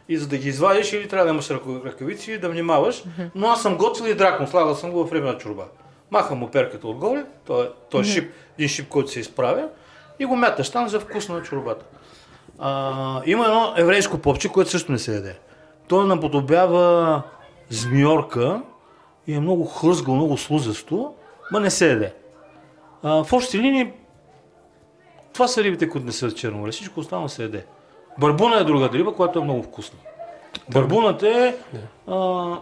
И за да ги извадиш, или трябва да имаш ръка- ръкавици и да внимаваш. Но аз съм готвил и дракон, слагал съм го в време на чорба. Махам му перката отгоре, той, е- той е шип, един шип, който се изправя и го мяташ там за вкусно на чорбата. А, има едно еврейско попче, което също не се яде. Той наподобява змиорка и е много хлъзгаво, много слузесто, ма не се яде. А, в общи линии, това са рибите, които не са черно море. Всичко останало се яде. Барбуна е друга риба, която е много вкусна. Барбуната е, а,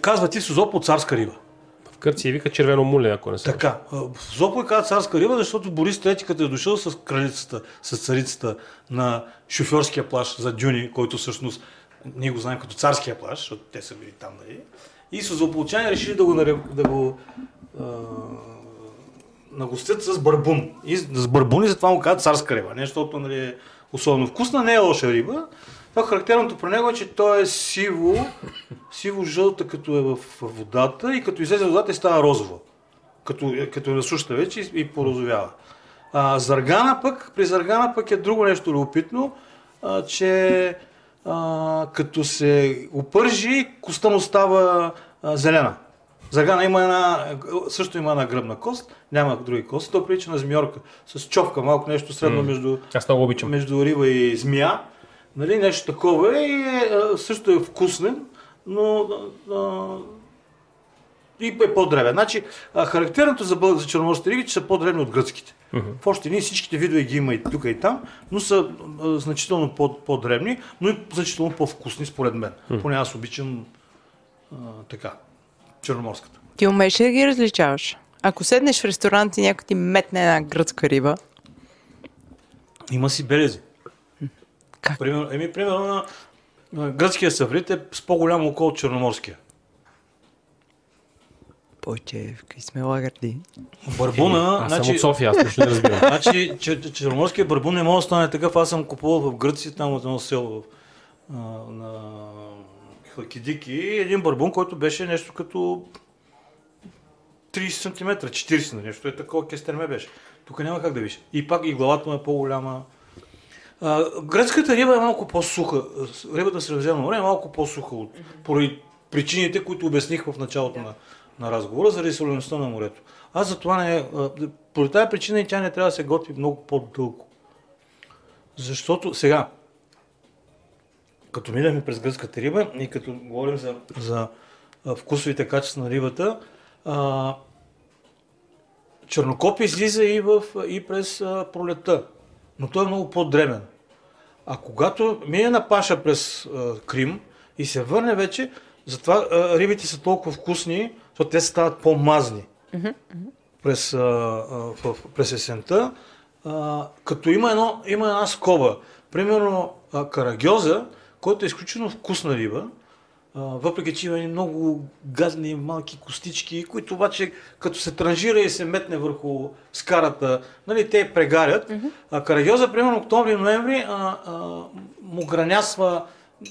казва ти Созопо царска риба. В Гърция вика червено муле, ако не се. Така, в е казва царска риба, защото Борис Трети, като е дошъл с кралицата, с царицата на шофьорския плаж за Дюни, който всъщност ние го знаем като царския плаж, защото те са били там, нали? И с злополучани решили да го, да го а, нагостят с барбун. И с барбун и затова му казват царска риба. Не защото нали, е особено вкусна, не е лоша риба. Това характерното про него е, че той е сиво, сиво-жълта, като е в водата и като излезе водата и става розово. Като, като е насуща вече и, и порозовява. А, заргана пък, при заргана пък е друго нещо любопитно, а, че а, като се опържи, коста му става а, зелена. Заргана има една, също има една гръбна кост, няма други кости, то прилича на змиорка, с човка, малко нещо средно между, Аз много обичам. между риба и змия. Нали, нещо такова и е, също е вкуснен, но а, и е по-древен. Значи, а, характерното за, за черноморските риби, че са по-древни от гръцките. В още ние всичките видове ги има и тук и там, но са а, значително по- по-древни, но и значително по-вкусни според мен. Поне аз обичам а, така, черноморската. Ти умееш ли да ги различаваш? Ако седнеш в ресторант и някой ти метне една гръцка риба, Има си белези. Как? Примерно, еми, примерно на, на гръцкия саврит е с по-голямо око от черноморския. Бойче, какви сме лагарди. Барбуна, Аз съм значи, от София, аз нищо не разбирам. значи че, че, черноморския барбун не може да стане такъв. Аз съм купувал в Гърция, там от едно село в, а, на Халкидики, един барбун, който беше нещо като 30 см, 40 на нещо. Е такова кестерме беше. Тук няма как да виж. И пак и главата му е по-голяма. А, гръцката риба е малко по-суха. Рибата Средиземно море е малко по-суха от поради причините, които обясних в началото на, на разговора, заради солеността на морето. Аз за това не... Поради тази причина и тя не трябва да се готви много по-дълго. Защото сега, като минахме през гръцката риба и като говорим за, за вкусовите качества на рибата, а, чернокоп излиза и, в, и през а, пролета, но той е много по-дремен. А когато мине на паша през а, Крим и се върне вече, затова а, рибите са толкова вкусни, защото те стават по-мазни през, а, а, в, през есента, а, като има, едно, има една скоба. Примерно а, карагьоза, който е изключително вкусна риба, въпреки че има и много газни малки костички, които обаче като се транжира и се метне върху скарата, нали, те прегарят. А карагьоза, примерно октомври и ноември, а, а, му гранясва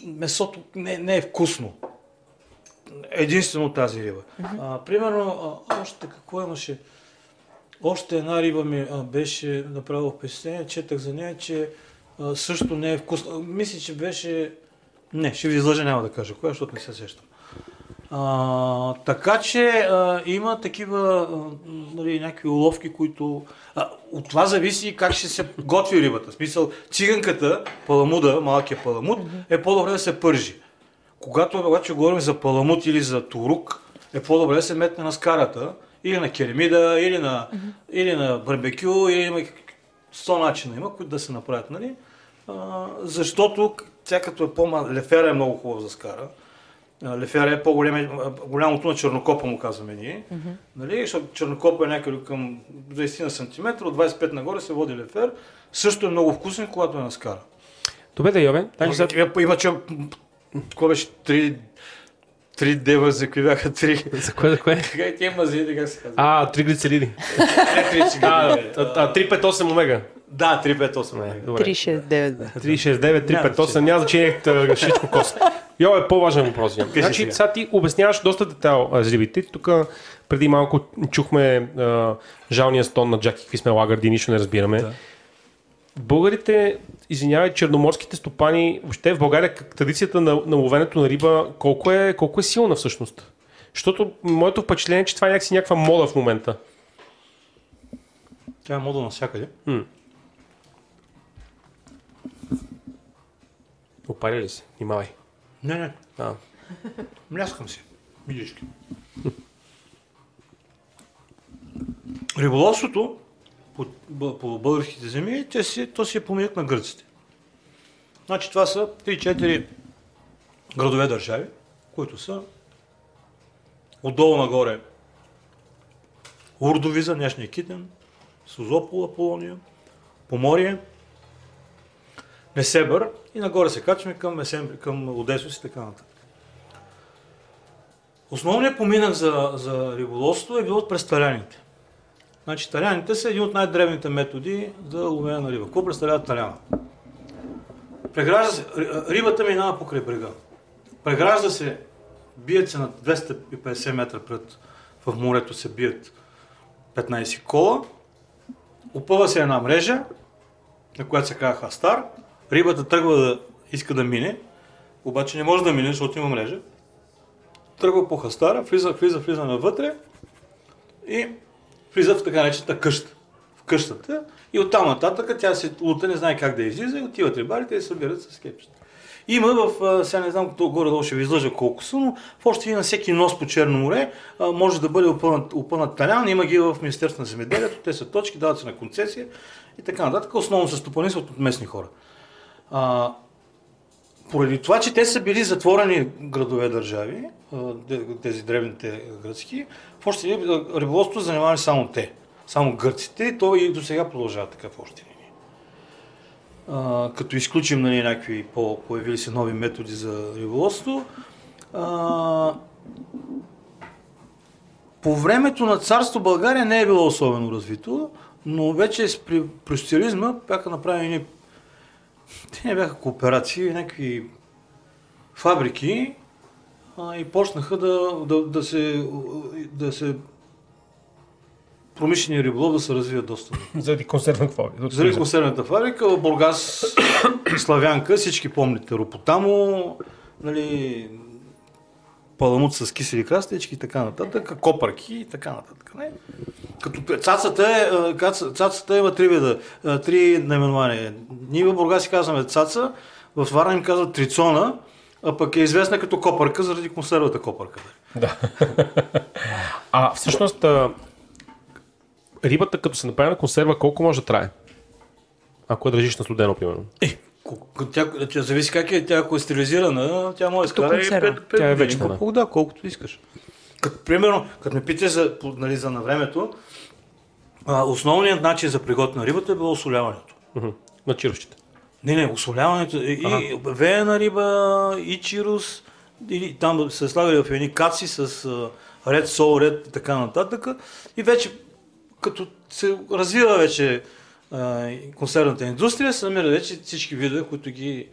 месото, не, не е вкусно. Единствено тази риба. А, примерно, а, още какво имаше? Още една риба ми а, беше направила впечатление, четах за нея, че а, също не е вкусна. А, Мисля, че беше... Не, ще ви излъжа, няма да кажа коя, защото не се сещам. А, така че а, има такива а, нали, някакви уловки, които... А, от това зависи как ще се готви рибата. В смисъл, циганката, паламуда, малкият паламуд, е по-добре да се пържи. Когато обаче говорим за паламут или за турук, е по-добре да се метне на скарата, или на керамида, или на, или на барбекю, или има 100 начина има, които да се направят, нали? А, защото тя като е по лефера е много хубав за скара. Лефера е по-голямото на чернокопа, му казваме ние. Нали? Защото чернокопа е някъде към 20 на см, от 25 нагоре се води лефер. Също е много вкусен, когато е на скара. Добре да Йове. Сега... Има, че... Какво беше? Три... Три дева, за какви бяха три. За кое, за кое? Как тия мази, как се казва? А, три А, цигари. а, а, 358 омега. Да, 358. Добре. 369, бе. 369, 358, няма значение та, всичко коса. Йо е по-важен въпрос. Значи, сега. ти обясняваш доста детайл рибите. Тук преди малко чухме а, жалния стон на Джаки какви сме лагърди, нищо не разбираме. Да. Българите, извинявай, черноморските стопани, въобще в България традицията на, на ловенето на риба, колко е, колко е силна всъщност? Защото моето впечатление е, че това е някакси някаква мода в момента. Тя е мода навсякъде. Опаря ли се? Внимавай. Не, не. А. Мляскам си. Милички. Риболовството по, по българските земи, те си, то си е поминък на гърците. Значи това са 3-4 градове държави, които са отдолу нагоре Урдовиза, днешния Китен, Сузопол, Аполония, Поморие, Несебър и нагоре се качваме към, Месем, към Одесос и така нататък. Основният поминък за, за риболовство е било през таляните. Значи таляните са един от най-древните методи за ловене на риба. Какво представлява таляна? Прегражда рибата минава покрай брега. Прегражда се, бият се на 250 метра пред, в морето се бият 15 кола, опъва се една мрежа, на която се казва хастар, рибата тръгва да иска да мине, обаче не може да мине, защото има мрежа. Тръгва по хастара, влиза, влиза, влиза навътре и влиза в така наречената къща. В къщата и оттам нататък тя се лута, не знае как да излиза и отиват рибарите и събират с кепчета. Има в, сега не знам горе-долу ще ви излъжа колко са, но в още на всеки нос по Черно море може да бъде опънат, опънат талян. Има ги в Министерството на земеделието, те са точки, дават се на концесия и така нататък. Основно се стопанисват от местни хора. А, поради това, че те са били затворени градове държави, тези древните гръцки, в още риболовството занимавали само те, само гърците, и то и до сега продължава така в още линии. Като изключим нали, някакви по- появили се нови методи за риболовство, по времето на царство България не е било особено развито, но вече при, при социализма бяха направени те не бяха кооперации, някакви фабрики а, и почнаха да, да, да, се, да се промишления риболов да се развива доста. Заради консервен какво? Заради консервната фабрика, в Бургас, Славянка, всички помните Ропотамо, нали, паламут с кисели краставички и така нататък, копърки и така нататък. Не? Като цацата, е, цацата има три вида, три наименования. Ние в Бургас си казваме цаца, в Варна им казват трицона, а пък е известна като копърка заради консервата копърка. Да. а всъщност рибата като се направи на консерва, колко може да трае? Ако я държиш на студено, примерно. Е, тя, тя, зависи как е, тя ако е стерилизирана, тя може да консерва. 5, 5 Тя е да. колко, да, колкото искаш. Като, примерно, като ме питате за, нали, за на времето, а, основният начин за приготвяне на рибата е било осоляването. Мгм. На чирущите. Не, не, осоляването и, и веена риба, и чирус, и там се слагали в едни каци с ред сол, ред и така нататък. И вече, като се развива вече а, консервната индустрия, се намират вече всички видове, които ги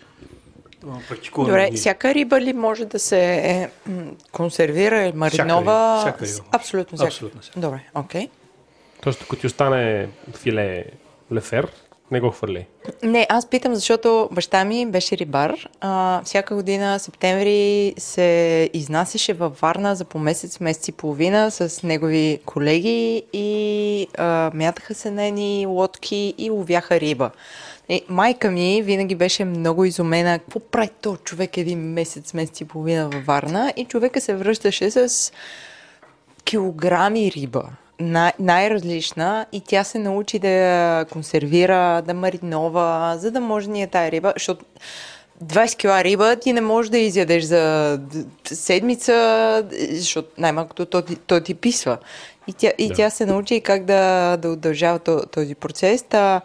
практикуваме. Добре, всяка риба ли може да се е, консервира или маринова? риба, всяка риба С- може. Абсолютно всяка. Абсолютно всяка. Добре, окей. Тоест, ако ти остане филе лефер, не го хвърли. Не, аз питам, защото баща ми беше рибар. А, всяка година, септември, се изнасяше във Варна за по месец, месец и половина с негови колеги и а, мятаха се на едни лодки и ловяха риба. И майка ми винаги беше много изумена. Какво прави то човек един месец, месец и половина във Варна? И човека се връщаше с килограми риба. Най- най-различна и тя се научи да я консервира, да маринова, за да може ние тая риба, защото 20 кила риба ти не можеш да изядеш за седмица, защото най-малкото то, то ти писва. И тя, и Да. тя се научи как да, да удължава то, този процес. Та,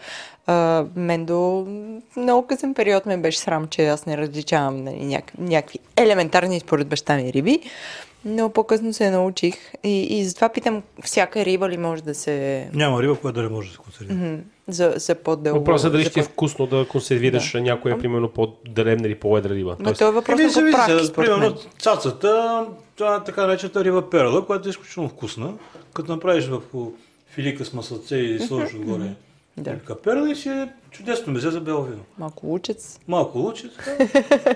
а, мен до много късен период ме беше срам, че аз не различавам нали, няк, някакви елементарни според баща ми риби. Но по-късно се научих и, и затова питам, всяка риба ли може да се... Няма риба, която да не може да се консервира. Мгм, За, за по-дълго... Въпросът е дали ще е по- вкусно да консервираш някоя, примерно, по-дребна или по-едра риба. Но Тоест, това е въпрос Еми, на зависи. поправки. Примерно цацата, това е така наречената риба перла, която е изключително вкусна. Като направиш в филика с масълце и сложиш отгоре Да. рибка перла и си е чудесно мезе за бяло вино. Малко лучец. Малко луче, така.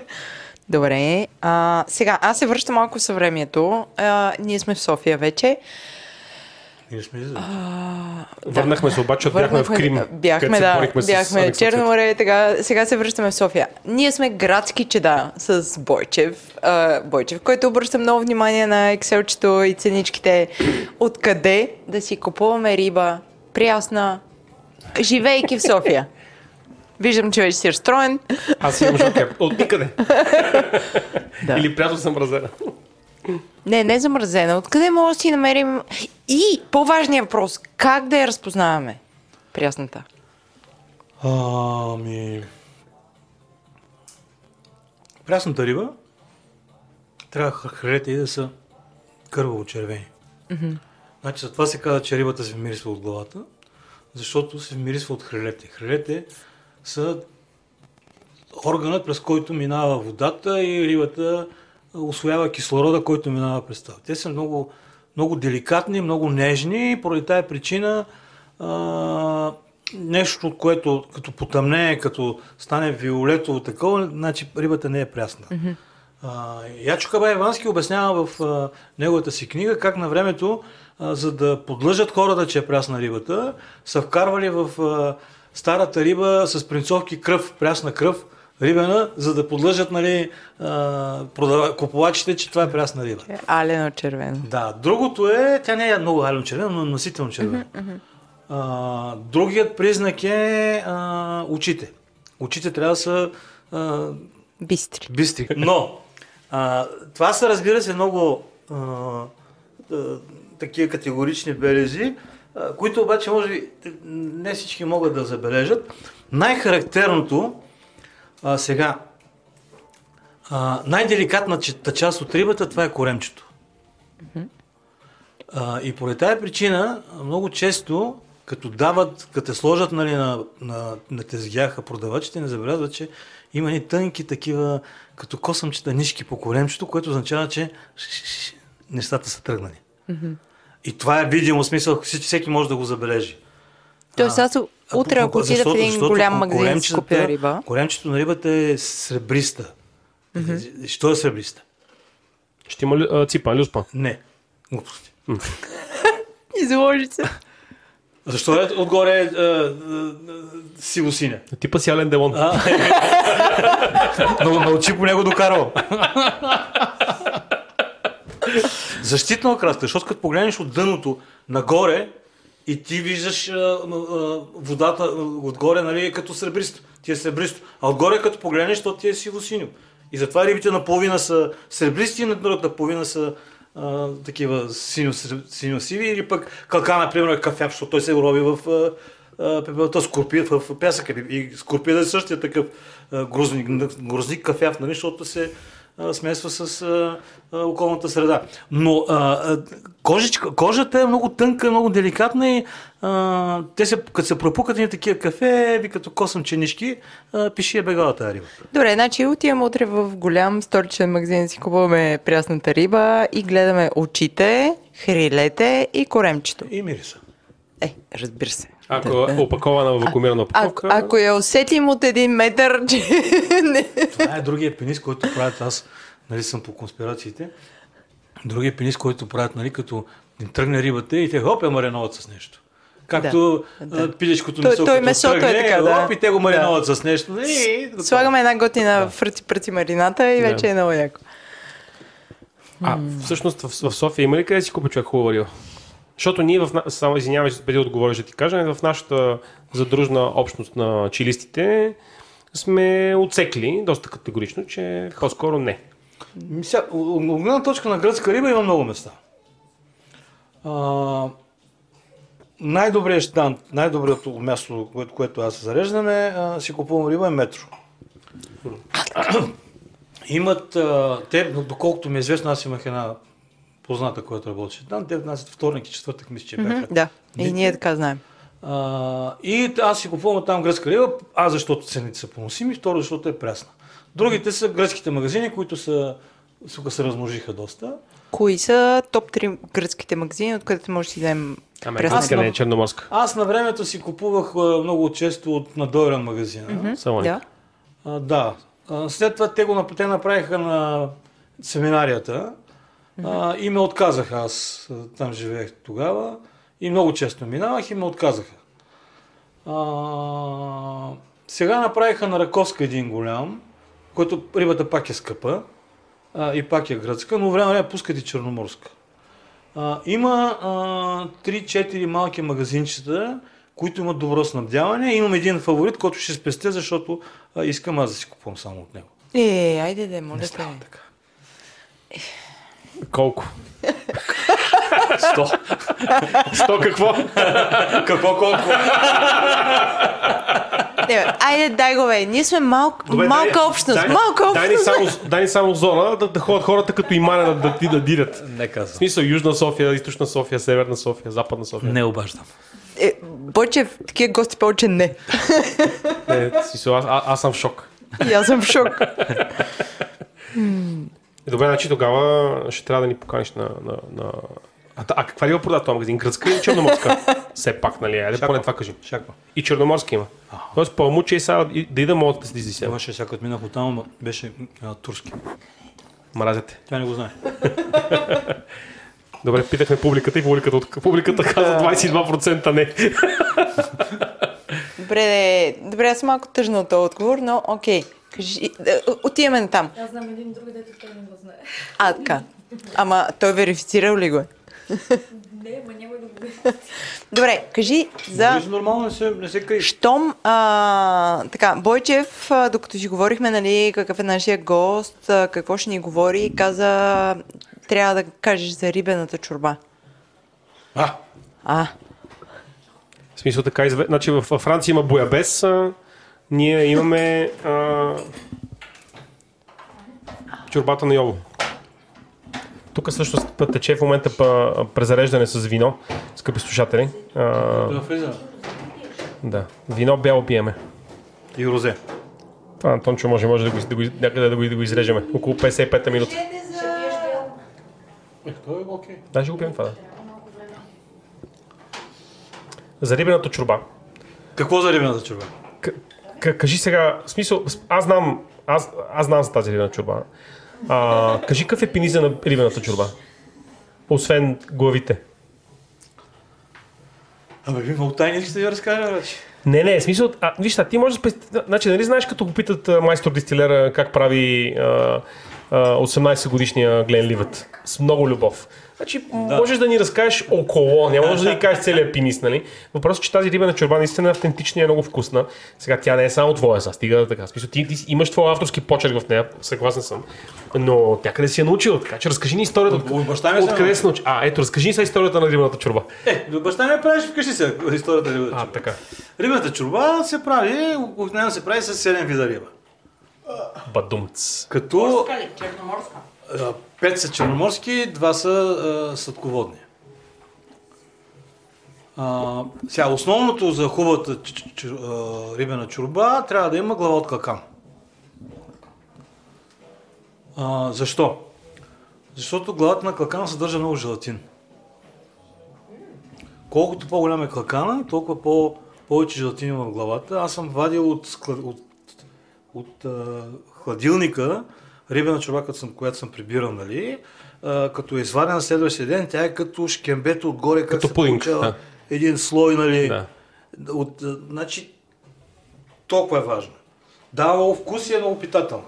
Добре. А, сега, аз се връщам малко в съвремието. А, ние сме в София вече. Ние сме излезли. Върнахме се обаче, бяхме в Крим. Бяхме, да. Бяхме Алекс Черно море, така, сега се връщаме в София. Ние сме градски чеда с Бойчев, а, Бойчев, който обръща много внимание на екселчето и ценичките. Откъде да си купуваме риба прясна, живейки в София. Виждам, че вече си разстроен. Аз имам жокеп. От никъде. Да. Или прясно съм разена. Не, не замразена. Откъде може да си намерим... И по-важният въпрос. Как да я разпознаваме? Прясната. Ами... Прясната риба трябва хралете и да са кърваво червени. Значи за това се казва, че рибата се вмирисва от главата, защото се вмирисва от хралете. Хралете са органът, през който минава водата и рибата освоява кислорода, който минава през това. Те са много, много деликатни, много нежни и поради тази причина а, нещо, което като потъмне, като стане виолетово такова, значи рибата не е прясна. Mm-hmm. Ячо Кабай Ивански обяснява в а, неговата си книга как на времето, а, за да подлъжат хората, че е прясна рибата, са вкарвали в а, старата риба с принцовки кръв, прясна кръв, рибена, за да подлъжат нали, продава, купувачите, че това е прясна риба. Алено червено. Да, другото е, тя не е много алено червено, но насително червено. А, другият признак е а, очите. Очите трябва да са а, Бистри. бистри. Но, а, това са, разбира се, много а, а, такива категорични белези, които обаче, може би, не всички могат да забележат. Най-характерното а, сега, а, най-деликатната част от рибата, това е коремчето. А, и поради тази причина, много често, като дават, като те сложат нали, на, на, на тезгяха продавачите, не забелязват, че има ни тънки такива, като косъмчета нишки по коремчето, което означава, че нещата са тръгнали. И това е видимо смисъл, всеки, всеки може да го забележи. Тоест аз утре, ако отида в един голям магазин да купя риба, Коремчето на рибата е сребриста. Mm-hmm. Що е сребриста? Ще има ли, а, ципа, люспа. Не. Глупости. изложи се. Защо е отгоре е, е, е, сиво-синя? Типа си Ален Делон. Но научи по него докарал. Защитна окраска, защото като погледнеш от дъното нагоре и ти виждаш а, а, водата отгоре, нали, е като сребристо. Ти е сребристо. А отгоре като погледнеш, то ти е сиво-синьо. И затова рибите наполовина са сребристи, и на другата половина са а, такива синьо- синьо-сиви или пък калка, например, е кафяв, защото той се роби в а, пепелта скорпия в пясъка. И скорпия е същия такъв грозник, грозник кафяв, нали, защото се смесва с околната среда. Но кожичка, кожата е много тънка, много деликатна и а, те се, като се пропукат и такива кафе, ви като косъм ченишки, а, пиши е бегала тази риба. Добре, значи отиваме утре в голям столичен магазин си купуваме прясната риба и гледаме очите, хрилете и коремчето. И мириса. Е, разбира се. Ако е опакована в вакуумирана А, опаковка. ако я усетим от един метър, че не. Това е другия пенис, който правят аз, нали съм по конспирациите. Другия пенис, който правят, нали, като им тръгне рибата и те хоп я мариноват с нещо. Както Да, да, пилешкото Той- месо, той като месото е тръгне, така, да. и те го мариноват с нещо. И, готово. Слагаме една готина да. фръци пръци марината и вече Да. е много яко. А, всъщност в, в София има ли къде да си купи човек хубава риба? Защото ние в... Само извинявай, преди да отговориш да ти кажа, в нашата задружна общност на чилистите сме отсекли доста категорично, че по-скоро не. Мисля, от гледна точка на гръцка риба има много места. А, най-добрият щант, най-доброто място, което, което аз зареждам е, а, си купувам риба е метро. Имат, а, те, доколкото ми е известно, аз имах една позната, която работеше там, те внасят вторник и четвъртък, мисля, че бяха. Да, и ние така знаем. А, и аз си купувам там гръцка риба, а защото цените са поносими, второ защото е прясна. Другите са гръцките магазини, които са, сука, се размножиха доста. Кои са топ 3 гръцките магазини, от където може да си вземем Американска не е черноморска. Аз на времето си купувах много често от Надойран магазина. Само Да. А, да. А, след това те го те направиха на семинарията а, и ме отказаха. Аз там живеех тогава и много често минавах и ме отказаха. А, сега направиха на Раковска един голям, който рибата пак е скъпа а, и пак е гръцка, но време време пускат и черноморска. А, има а, 3-4 малки магазинчета, които имат добро снабдяване. Имам един фаворит, който ще спестя, защото а, искам аз да си купувам само от него. Е, айде да, моля те. така. Колко? 100. Сто какво? Какво колко? Не, айде, дай го, бе. Ние сме малко, Добре, малка дай- общност. дай- малка Дай ни общност. само, дай ни само зона да, да ходят хората като имана да, да, ти да дирят. Не В казвам. смисъл Южна София, Източна София, Северна София, Западна София. Не обаждам. Е, Бойчев, такива гости повече не. Не, в смисъл, аз, а, аз съм в шок. И аз съм в шок. Е, Добре, значи тогава ще трябва да ни поканиш на... на, на... А, а каква риба продава този магазин? Гръцка или черноморска? Все пак, нали? Айде поне това кажи. Шаква. И черноморска има. Тоест по-муче и сега и- да ида могат да се изисят. Имаше сега, като минах оттам, ама беше а, турски. Мразете. Тя не го знае. Добре, питахме публиката и публиката, от- публиката каза 22% не. Добре, добре, аз малко тъжна от този отговор, но окей. Кажи, е, отиваме на там. Аз знам един друг, дето той не го знае. А, така. Ама той верифицирал ли го е? Не, ма няма да го. Добре, кажи за... Виж, нормално не се, не се криеш. Щом, а, така, Бойчев, а, докато си говорихме, нали, какъв е нашия гост, а, какво ще ни говори, каза, трябва да кажеш за рибената чорба. А, А, В смисъл така изве... Значи в във Франция има боябес, а, ние имаме а... чорбата на Йово. Тук път тече в момента па, презареждане с вино, скъпи слушатели. А, да влиза. да, вино бяло пиеме. И розе. Това Антончо може, може да го, да го, някъде да го, да го изрежеме. Около 55 минути. Е, е окей. Да, ще го пием това, да. За рибената чорба. Какво за рибената чорба? Кажи сега, в смисъл, аз знам, аз, аз знам за тази рибена чорба. А, кажи какъв е пениза на рибената чорба? Освен главите. Абе, ви много тайни ще ви разкажа, вече. Не, не, в смисъл, а, виж, а ти можеш да спести... Значи, нали знаеш, като го питат майстор дистилера как прави а, а, 18 годишния Глен Ливът? С много любов. Значи, да. можеш да ни разкажеш около, няма може да ни кажеш целият пинис, нали? Въпросът е, че тази рибена чорба наистина е автентична и е много вкусна. Сега тя не е само твоя, са, стига така. В Смисъл, ти, ти имаш твой авторски почерк в нея, съгласен съм. Но тя къде си е научил, така че разкажи ни историята. От- от баща ми се Откъде научи. си научи? А, ето, разкажи ни сега историята на рибената чорба. Е, до баща ми правиш вкъщи се историята рибата А, чорба. така. Рибата чорба се прави, обикновено се прави с 7 вида риба. Бадумц. Като... А, Пет са черноморски, два са а, сладководни. А, сега, основното за хубавата ч- ч- ч- а, рибена чорба трябва да има глава от калкан. А, защо? Защото главата на калкана съдържа много желатин. Колкото по-голям е калкана, толкова по- повече желатин има в главата. Аз съм вадил от, от, от а, хладилника рибена чорба, съм, която съм прибирал, нали? А, като е извадена на следващия ден, тя е като шкембето отгоре, как Като се пудинг, получава да. един слой, нали? Да. От, а, значи, толкова е важно. Дава много вкус и е много питателно.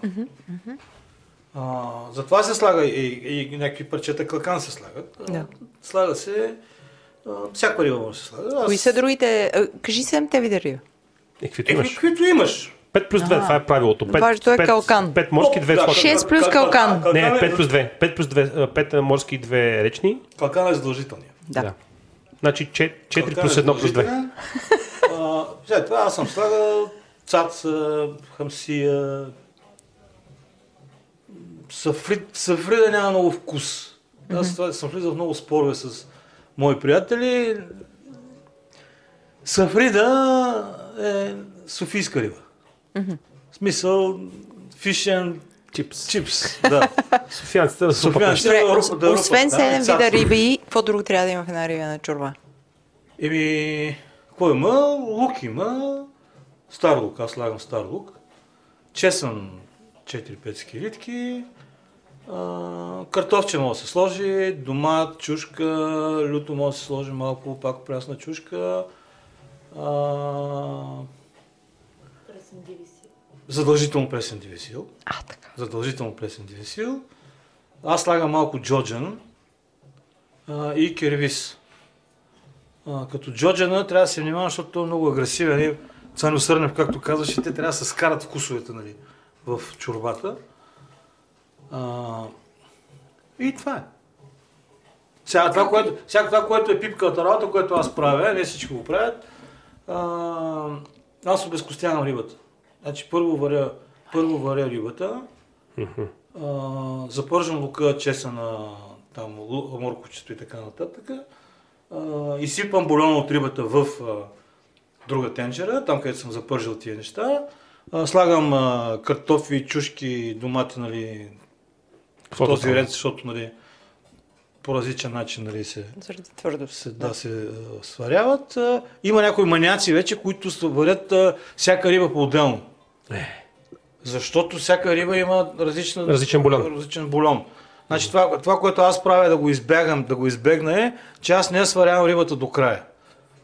А, затова се слага и, и, някакви парчета клакан се слагат. Да. Слага се а, всяка риба може да се слага. Аз- кои са другите? Кажи седемте вида риба. Е, каквито Е, имаш. каквито имаш. 5 плюс 2, това е правилото. 5, Важното е калкан. 5 морски, 2 Да, сладки. 6 плюс калкан. Не, е- 5 плюс 2. 5 плюс 2. 5 морски, 2 речни. Калкан е задължителния. Да. Значи 4 Калкан плюс е 1 плюс 2. задължителен. А, След това аз съм слагал цаца, хамсия. Сафрид, сафрида няма много вкус. Аз това съм влизал в много спорове с мои приятели. Сафрида е софийска риба. В смисъл, фишен Чипс. чипс. Да. Софиянците да. Добре, да рупат, да освен рупат, да, 7 цаца. вида риби, какво друго трябва да има в една рибена чорба? Еми, какво има? Лук има. Стар лук, аз слагам стар лук. Чесън 4-5 скелитки. Картофче може да се сложи, домат, чушка, люто може да се сложи малко, пак прясна чушка. А, задължително пресен дивесил. А, така. Задължително пресен дивесил. Аз слагам малко джоджан а, и кервис. А, като джоджана трябва да се внимава, защото той е много агресивен. И Цаню Сърнев, както казваше, те трябва да се скарат вкусовете нали, в чорбата. А, и това е. Сега това, което, сега това, което е пипката работа, което аз правя, не всички го правят, а, аз обезкостявам рибата. Значи първо варя, първо варя рибата, а, запържам лука, чесъна, там, морковчето и така нататък. А, изсипвам бульона от рибата в а, друга тенджера, там където съм запържил тия неща. А, слагам а, картофи, чушки, домати, нали, в този ред, защото нали, по различен начин нали, се, Заради се, да, се а, сваряват. А, има някои маняци вече, които варят а, всяка риба по-отделно. Защото всяка риба има различна, Различен бульон. различен бульон. Значи това, това, което аз правя да го избягам, да го избегна е, че аз не я сварявам рибата до края.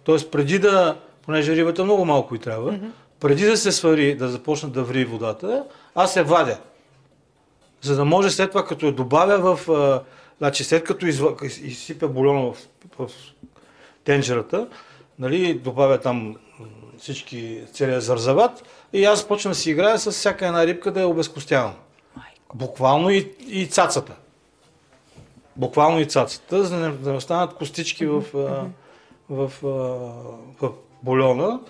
Тоест преди да, понеже рибата много малко и трябва, mm-hmm. преди да се свари, да започне да ври водата, аз се вадя. За да може след това, като я добавя в... А, значи след като изва, из- изсипя бульона в, в тенджерата, нали, добавя там всички, целият зарзават и аз почвам да си играя с всяка една рибка да я обезкостявам. Буквално и, и цацата. Буквално и цацата, за да не, останат костички в, в, а, в бульона.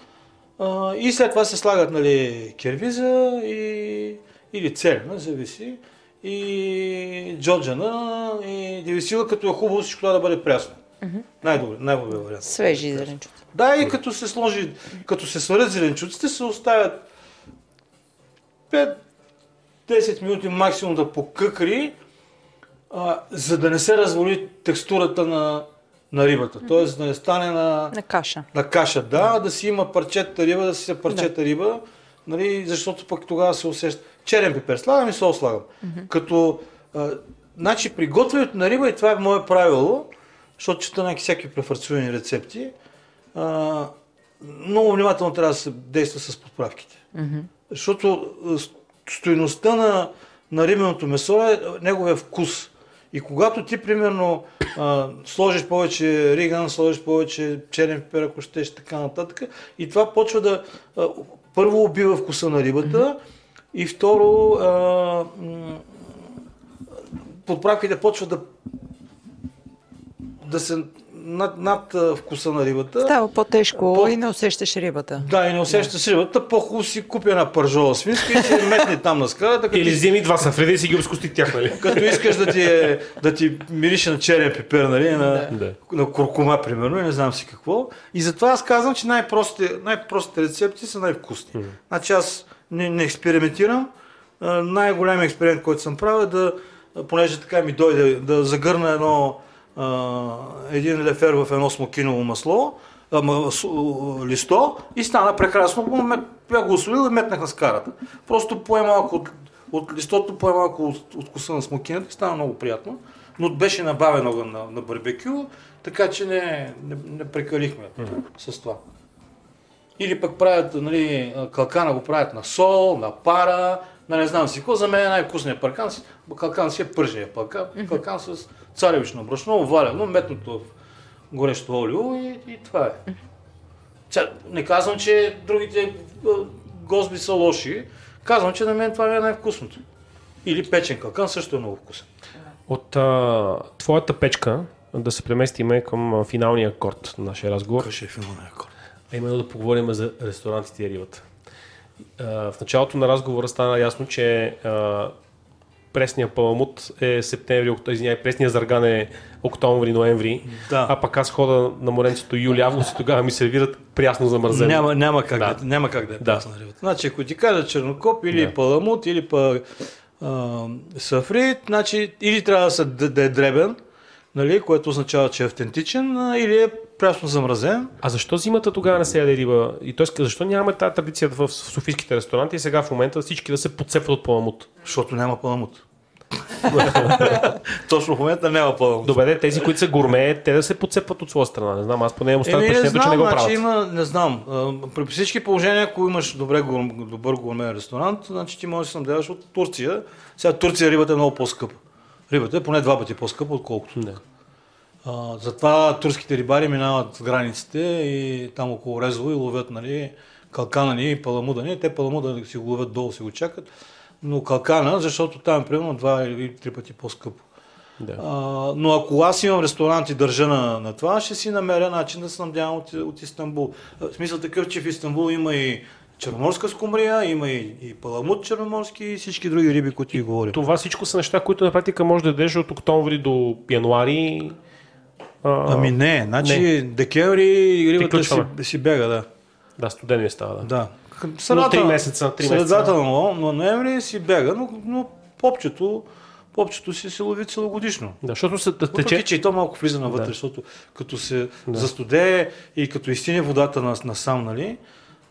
И след това се слагат нали, кервиза и, или церна, зависи. И джоджана и дивисила, като е хубаво всичко това да бъде прясно. Най-добре, най-добре вариант. Свежи зеленчуци. Да, и като се сложи, като се сварят зеленчуците, се оставят 5-10 минути максимум да покъкри, а, за да не се развали текстурата на, на рибата. Тоест да не стане на, На каша. на каша, да, да си има парчета риба, да си е парчета риба, нали, защото пък тогава се усеща. Черен пипер слагам и сол слагам. Като, а, значи при на риба, и това е мое правило, защото чета някакви всякакви префарцирани рецепти, а, много внимателно трябва да се действа с подправките. Защото а, с- стойността на, на рибеното месо е неговия вкус. И когато ти, примерно, а, сложиш повече риган, сложиш повече черен пипер, ако щеш, така нататък, и това почва да а, първо убива вкуса на рибата и второ а, м, подправките почват да да се над, над вкуса на рибата. Става по-тежко По- и не усещаш рибата. Да, и не усещаш рибата, по-хубаво си купи една пържола свинска и си я метне там на скалата, като, Или вземи два сафреда и си ги обскости тях, нали? като искаш да ти, е, да ти мирише на черен пипер, нали, на, Да. на куркума, примерно, и не знам си какво. И затова аз казвам, че най-простите, най-простите рецепти са най-вкусни. Значи аз не, не експериментирам. А, Най-големият експеримент, който съм правил е да, понеже така ми дойде, да загърна едно, един лефер в едно смокиново масло, листо и стана прекрасно. Бях го осолил и метнах на скарата. Просто пое малко от, от листото, пое малко от, от коса на смокината и стана много приятно. Но беше набавен огън на, на барбекю, така че не, не, не прекалихме с това. Или пък правят, нали, калкана го правят на сол, на пара, на не знам си какво. За мен е най-вкусният паркан, калкан си е пържения калкан, калкан с царевично брашно, овалено, метнато в горещо олио и, и това е. Сега, не казвам, че другите а, госби са лоши. Казвам, че на мен това ми е най-вкусното. Или печен калкан също е много вкусен. От а, твоята печка да се преместиме към финалния акорд на нашия разговор. Кой ще е филмовия акорд? А именно да поговорим за ресторантите и рибата. В началото на разговора стана ясно, че а, пресния паламут е септември, извинявай, пресния зарган е октомври, ноември, Да. а пък аз хода на моренцето юли, август и тогава ми сервират прясно замързено. Няма, няма, как Да. да. няма как да е Да. прясна рибата. Значи, ако ти кажа чернокоп или Да. паламут, или па, а, сафрит, значи или трябва да, се, да, да е дребен, нали, което означава, че е автентичен, или е прясно замразен. А защо зимата тогава не се яде риба? И т.е. защо нямаме тази традиция в софийските ресторанти и сега в момента всички да се подцепват от паламут? Защото няма паламут. Точно в момента няма паламут. Добре, тези, които са гурме, те да се подцепват от своя страна. Не знам, аз поне имам останал Еми, не впечатлението, че не го значи правят. има, не знам. При всички положения, ако имаш добре, добър гурмен ресторант, значи ти можеш да се надяваш от Турция. Сега Турция рибата е много по-скъпа. Рибата е поне два пъти по-скъпа, отколкото. Да. А, затова турските рибари минават с границите и там около Резово и ловят нали, калкана ни и паламуда ни. Те паламуда си го ловят долу, си го чакат. Но калкана, защото там е примерно два или три пъти по-скъпо. Да. А, но ако аз имам ресторант и държа на, на това, ще си намеря начин да се снабдявам от, от Истанбул. В смисъл такъв, че в Истанбул има и черноморска скумрия, има и, и паламут черноморски и всички други риби, които ти говорим. Това всичко са неща, които на практика може да ядеш от октомври до януари. А, Ами не, значи не. декември рибата си, си бяга, да. Да, студено ми става. Да. да. Но три месеца, три средата месеца. на но ноември си бяга, но, но попчето, попчето си се лови целогодишно. Да, защото се да Въпреки, тече. че и то малко влиза навътре, Да. защото като се застудее и като изтине водата на, насам, нали,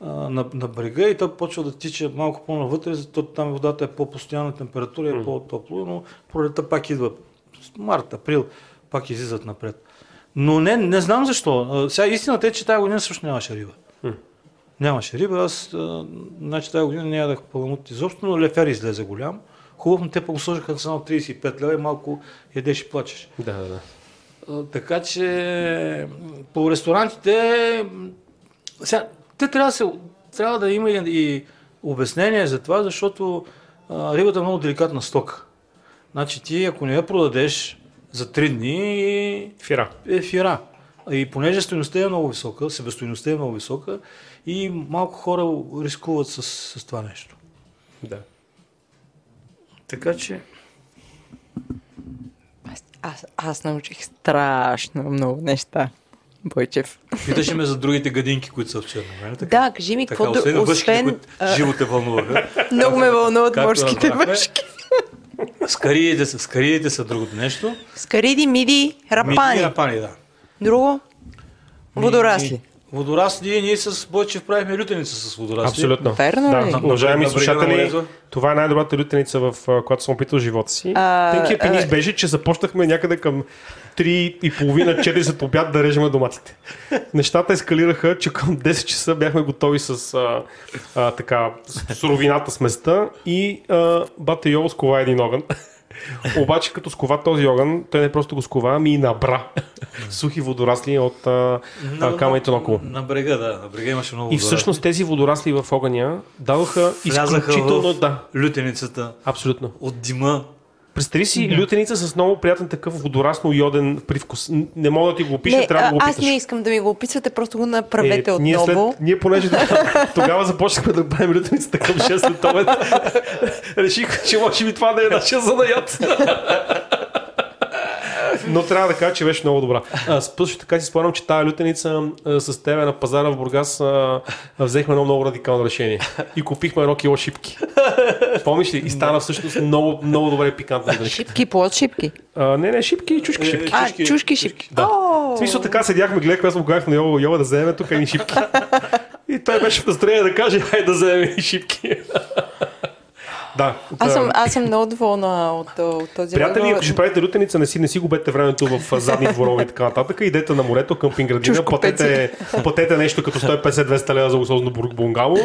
на, на брега и то почва да тича малко по-навътре, защото там водата е по-постоянна температура, е по-топло, но пролета пак идва. Март, април пак излизат напред. Но не, не знам защо. Сега истината е, че тази година също нямаше риба. Нямаше риба. Аз, а, значи тази година не ядах паламут изобщо, но лефер излезе голям. Хубаво, но те го сложиха на цена от 35 лева и малко ядеш и плачеш. Да, да, да. А, Така че по ресторантите сега, те трябва да, се, трябва да има и, и обяснение за това, защото а, рибата е много деликатна стока. Значи ти, ако не я продадеш за 3 дни, Фира. е фира. И понеже стоеността е много висока, себестоеността е много висока и малко хора рискуват с, с това нещо. Да. Така че... Аз, аз, аз научих страшно много неща. Бойчев. Питаше ме за другите гадинки, които са в черно. нали така? Да, кажи ми, Така, какво освен въшките, които а, живо те вълнуваха. Много ме вълнуват морските въшки. Скаридите са, скаридите са другото нещо. Скариди, миди, рапани. Мити, рапани, да. Друго? Водорасли. Водорасли, ние с Бойчев правихме лютеница с водорасли. Абсолютно. Верно ли? да. Уважаеми На брега на слушатели, това е най-добрата лютеница, в която съм опитал живота си. А, Тънкият пенис а- беше, че започнахме някъде към 3.30-4 след обяд да режем доматите. Нещата ескалираха, че към 10 часа бяхме готови с а, а, така, с суровината сместа и а, бата Йово скова един огън. Обаче като скова този огън, той не просто го скова, ами и набра сухи водорасли от а, а, камъните наоколо. На брега, да. На брега имаше много И водорасли. всъщност тези водорасли в огъня дадоха Влязаха изключително... в Да, лютеницата абсолютно. от дима. Представи си лютеница с много приятен такъв водорасно йоден привкус. Не мога да ти го опиша, Не, трябва да го аз опиташ. не искам да ми го описвате, просто го направете Е, ние, отново. след, ние понеже тогава, тогава започнахме да правим лютеницата към 6 след обед, реших, че може би това да е нашия занаят. Но трябва да кажа, че беше много добра. Също така си спомням, че тази лютеница а, с тебе на пазара в Бургас а, а, взехме едно много радикално решение. И купихме едно кило шипки. Помниш ли? И стана всъщност много, много добре пикантна грешка. Шипки, плод шипки. А, не, не, шипки и чушки шипки. А, чушки шипки. Да. О! В смисъл така седяхме, гледахме, аз му казах на Йова, Йова да вземе тук едни шипки. И той беше в настроение да каже, хайде да вземем едни шипки. Да. Аз съм, аз съм много доволна от, от този Приятели, ако ще правите лютеница, не си, не си губете времето в задни дворове и така нататък. Идете на морето, къмпинг градина, Чушкопеци. платете, платете нещо като 150-200 лева за бур- бунгало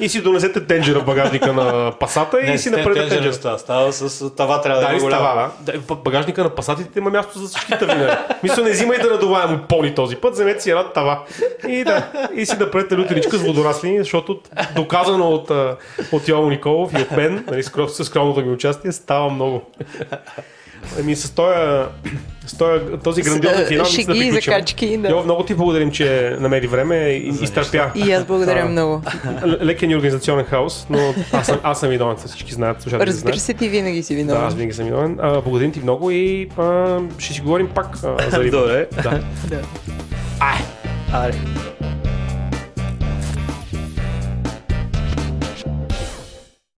и си донесете тенджера в багажника на пасата и си направете тенджера. става, става с това трябва Да, да, е става, да. В багажника на пасатите има място за всички тавина. Мисля, не взимайте надуваемо пони този път, вземете си една тава. И да, и си направете лютеничка с водорасли, защото доказано от, от Йово Николов и от мен, нали, скром, с скромното ми участие, става много. Ами с този, с този, този грандиозен финал мисля да и приключим. закачки, да. Йово, много ти благодарим, че намери време и изтърпя. И аз благодаря А, много. Л- Лекен и организационен хаос, но аз съм, аз съм виновен, всички знаят, Разбира знаят. се, ти винаги си Да, виновен. аз винаги съм виновен. А, благодарим ти много и а, ще си говорим пак а, за риба. Добре. Да. Аре.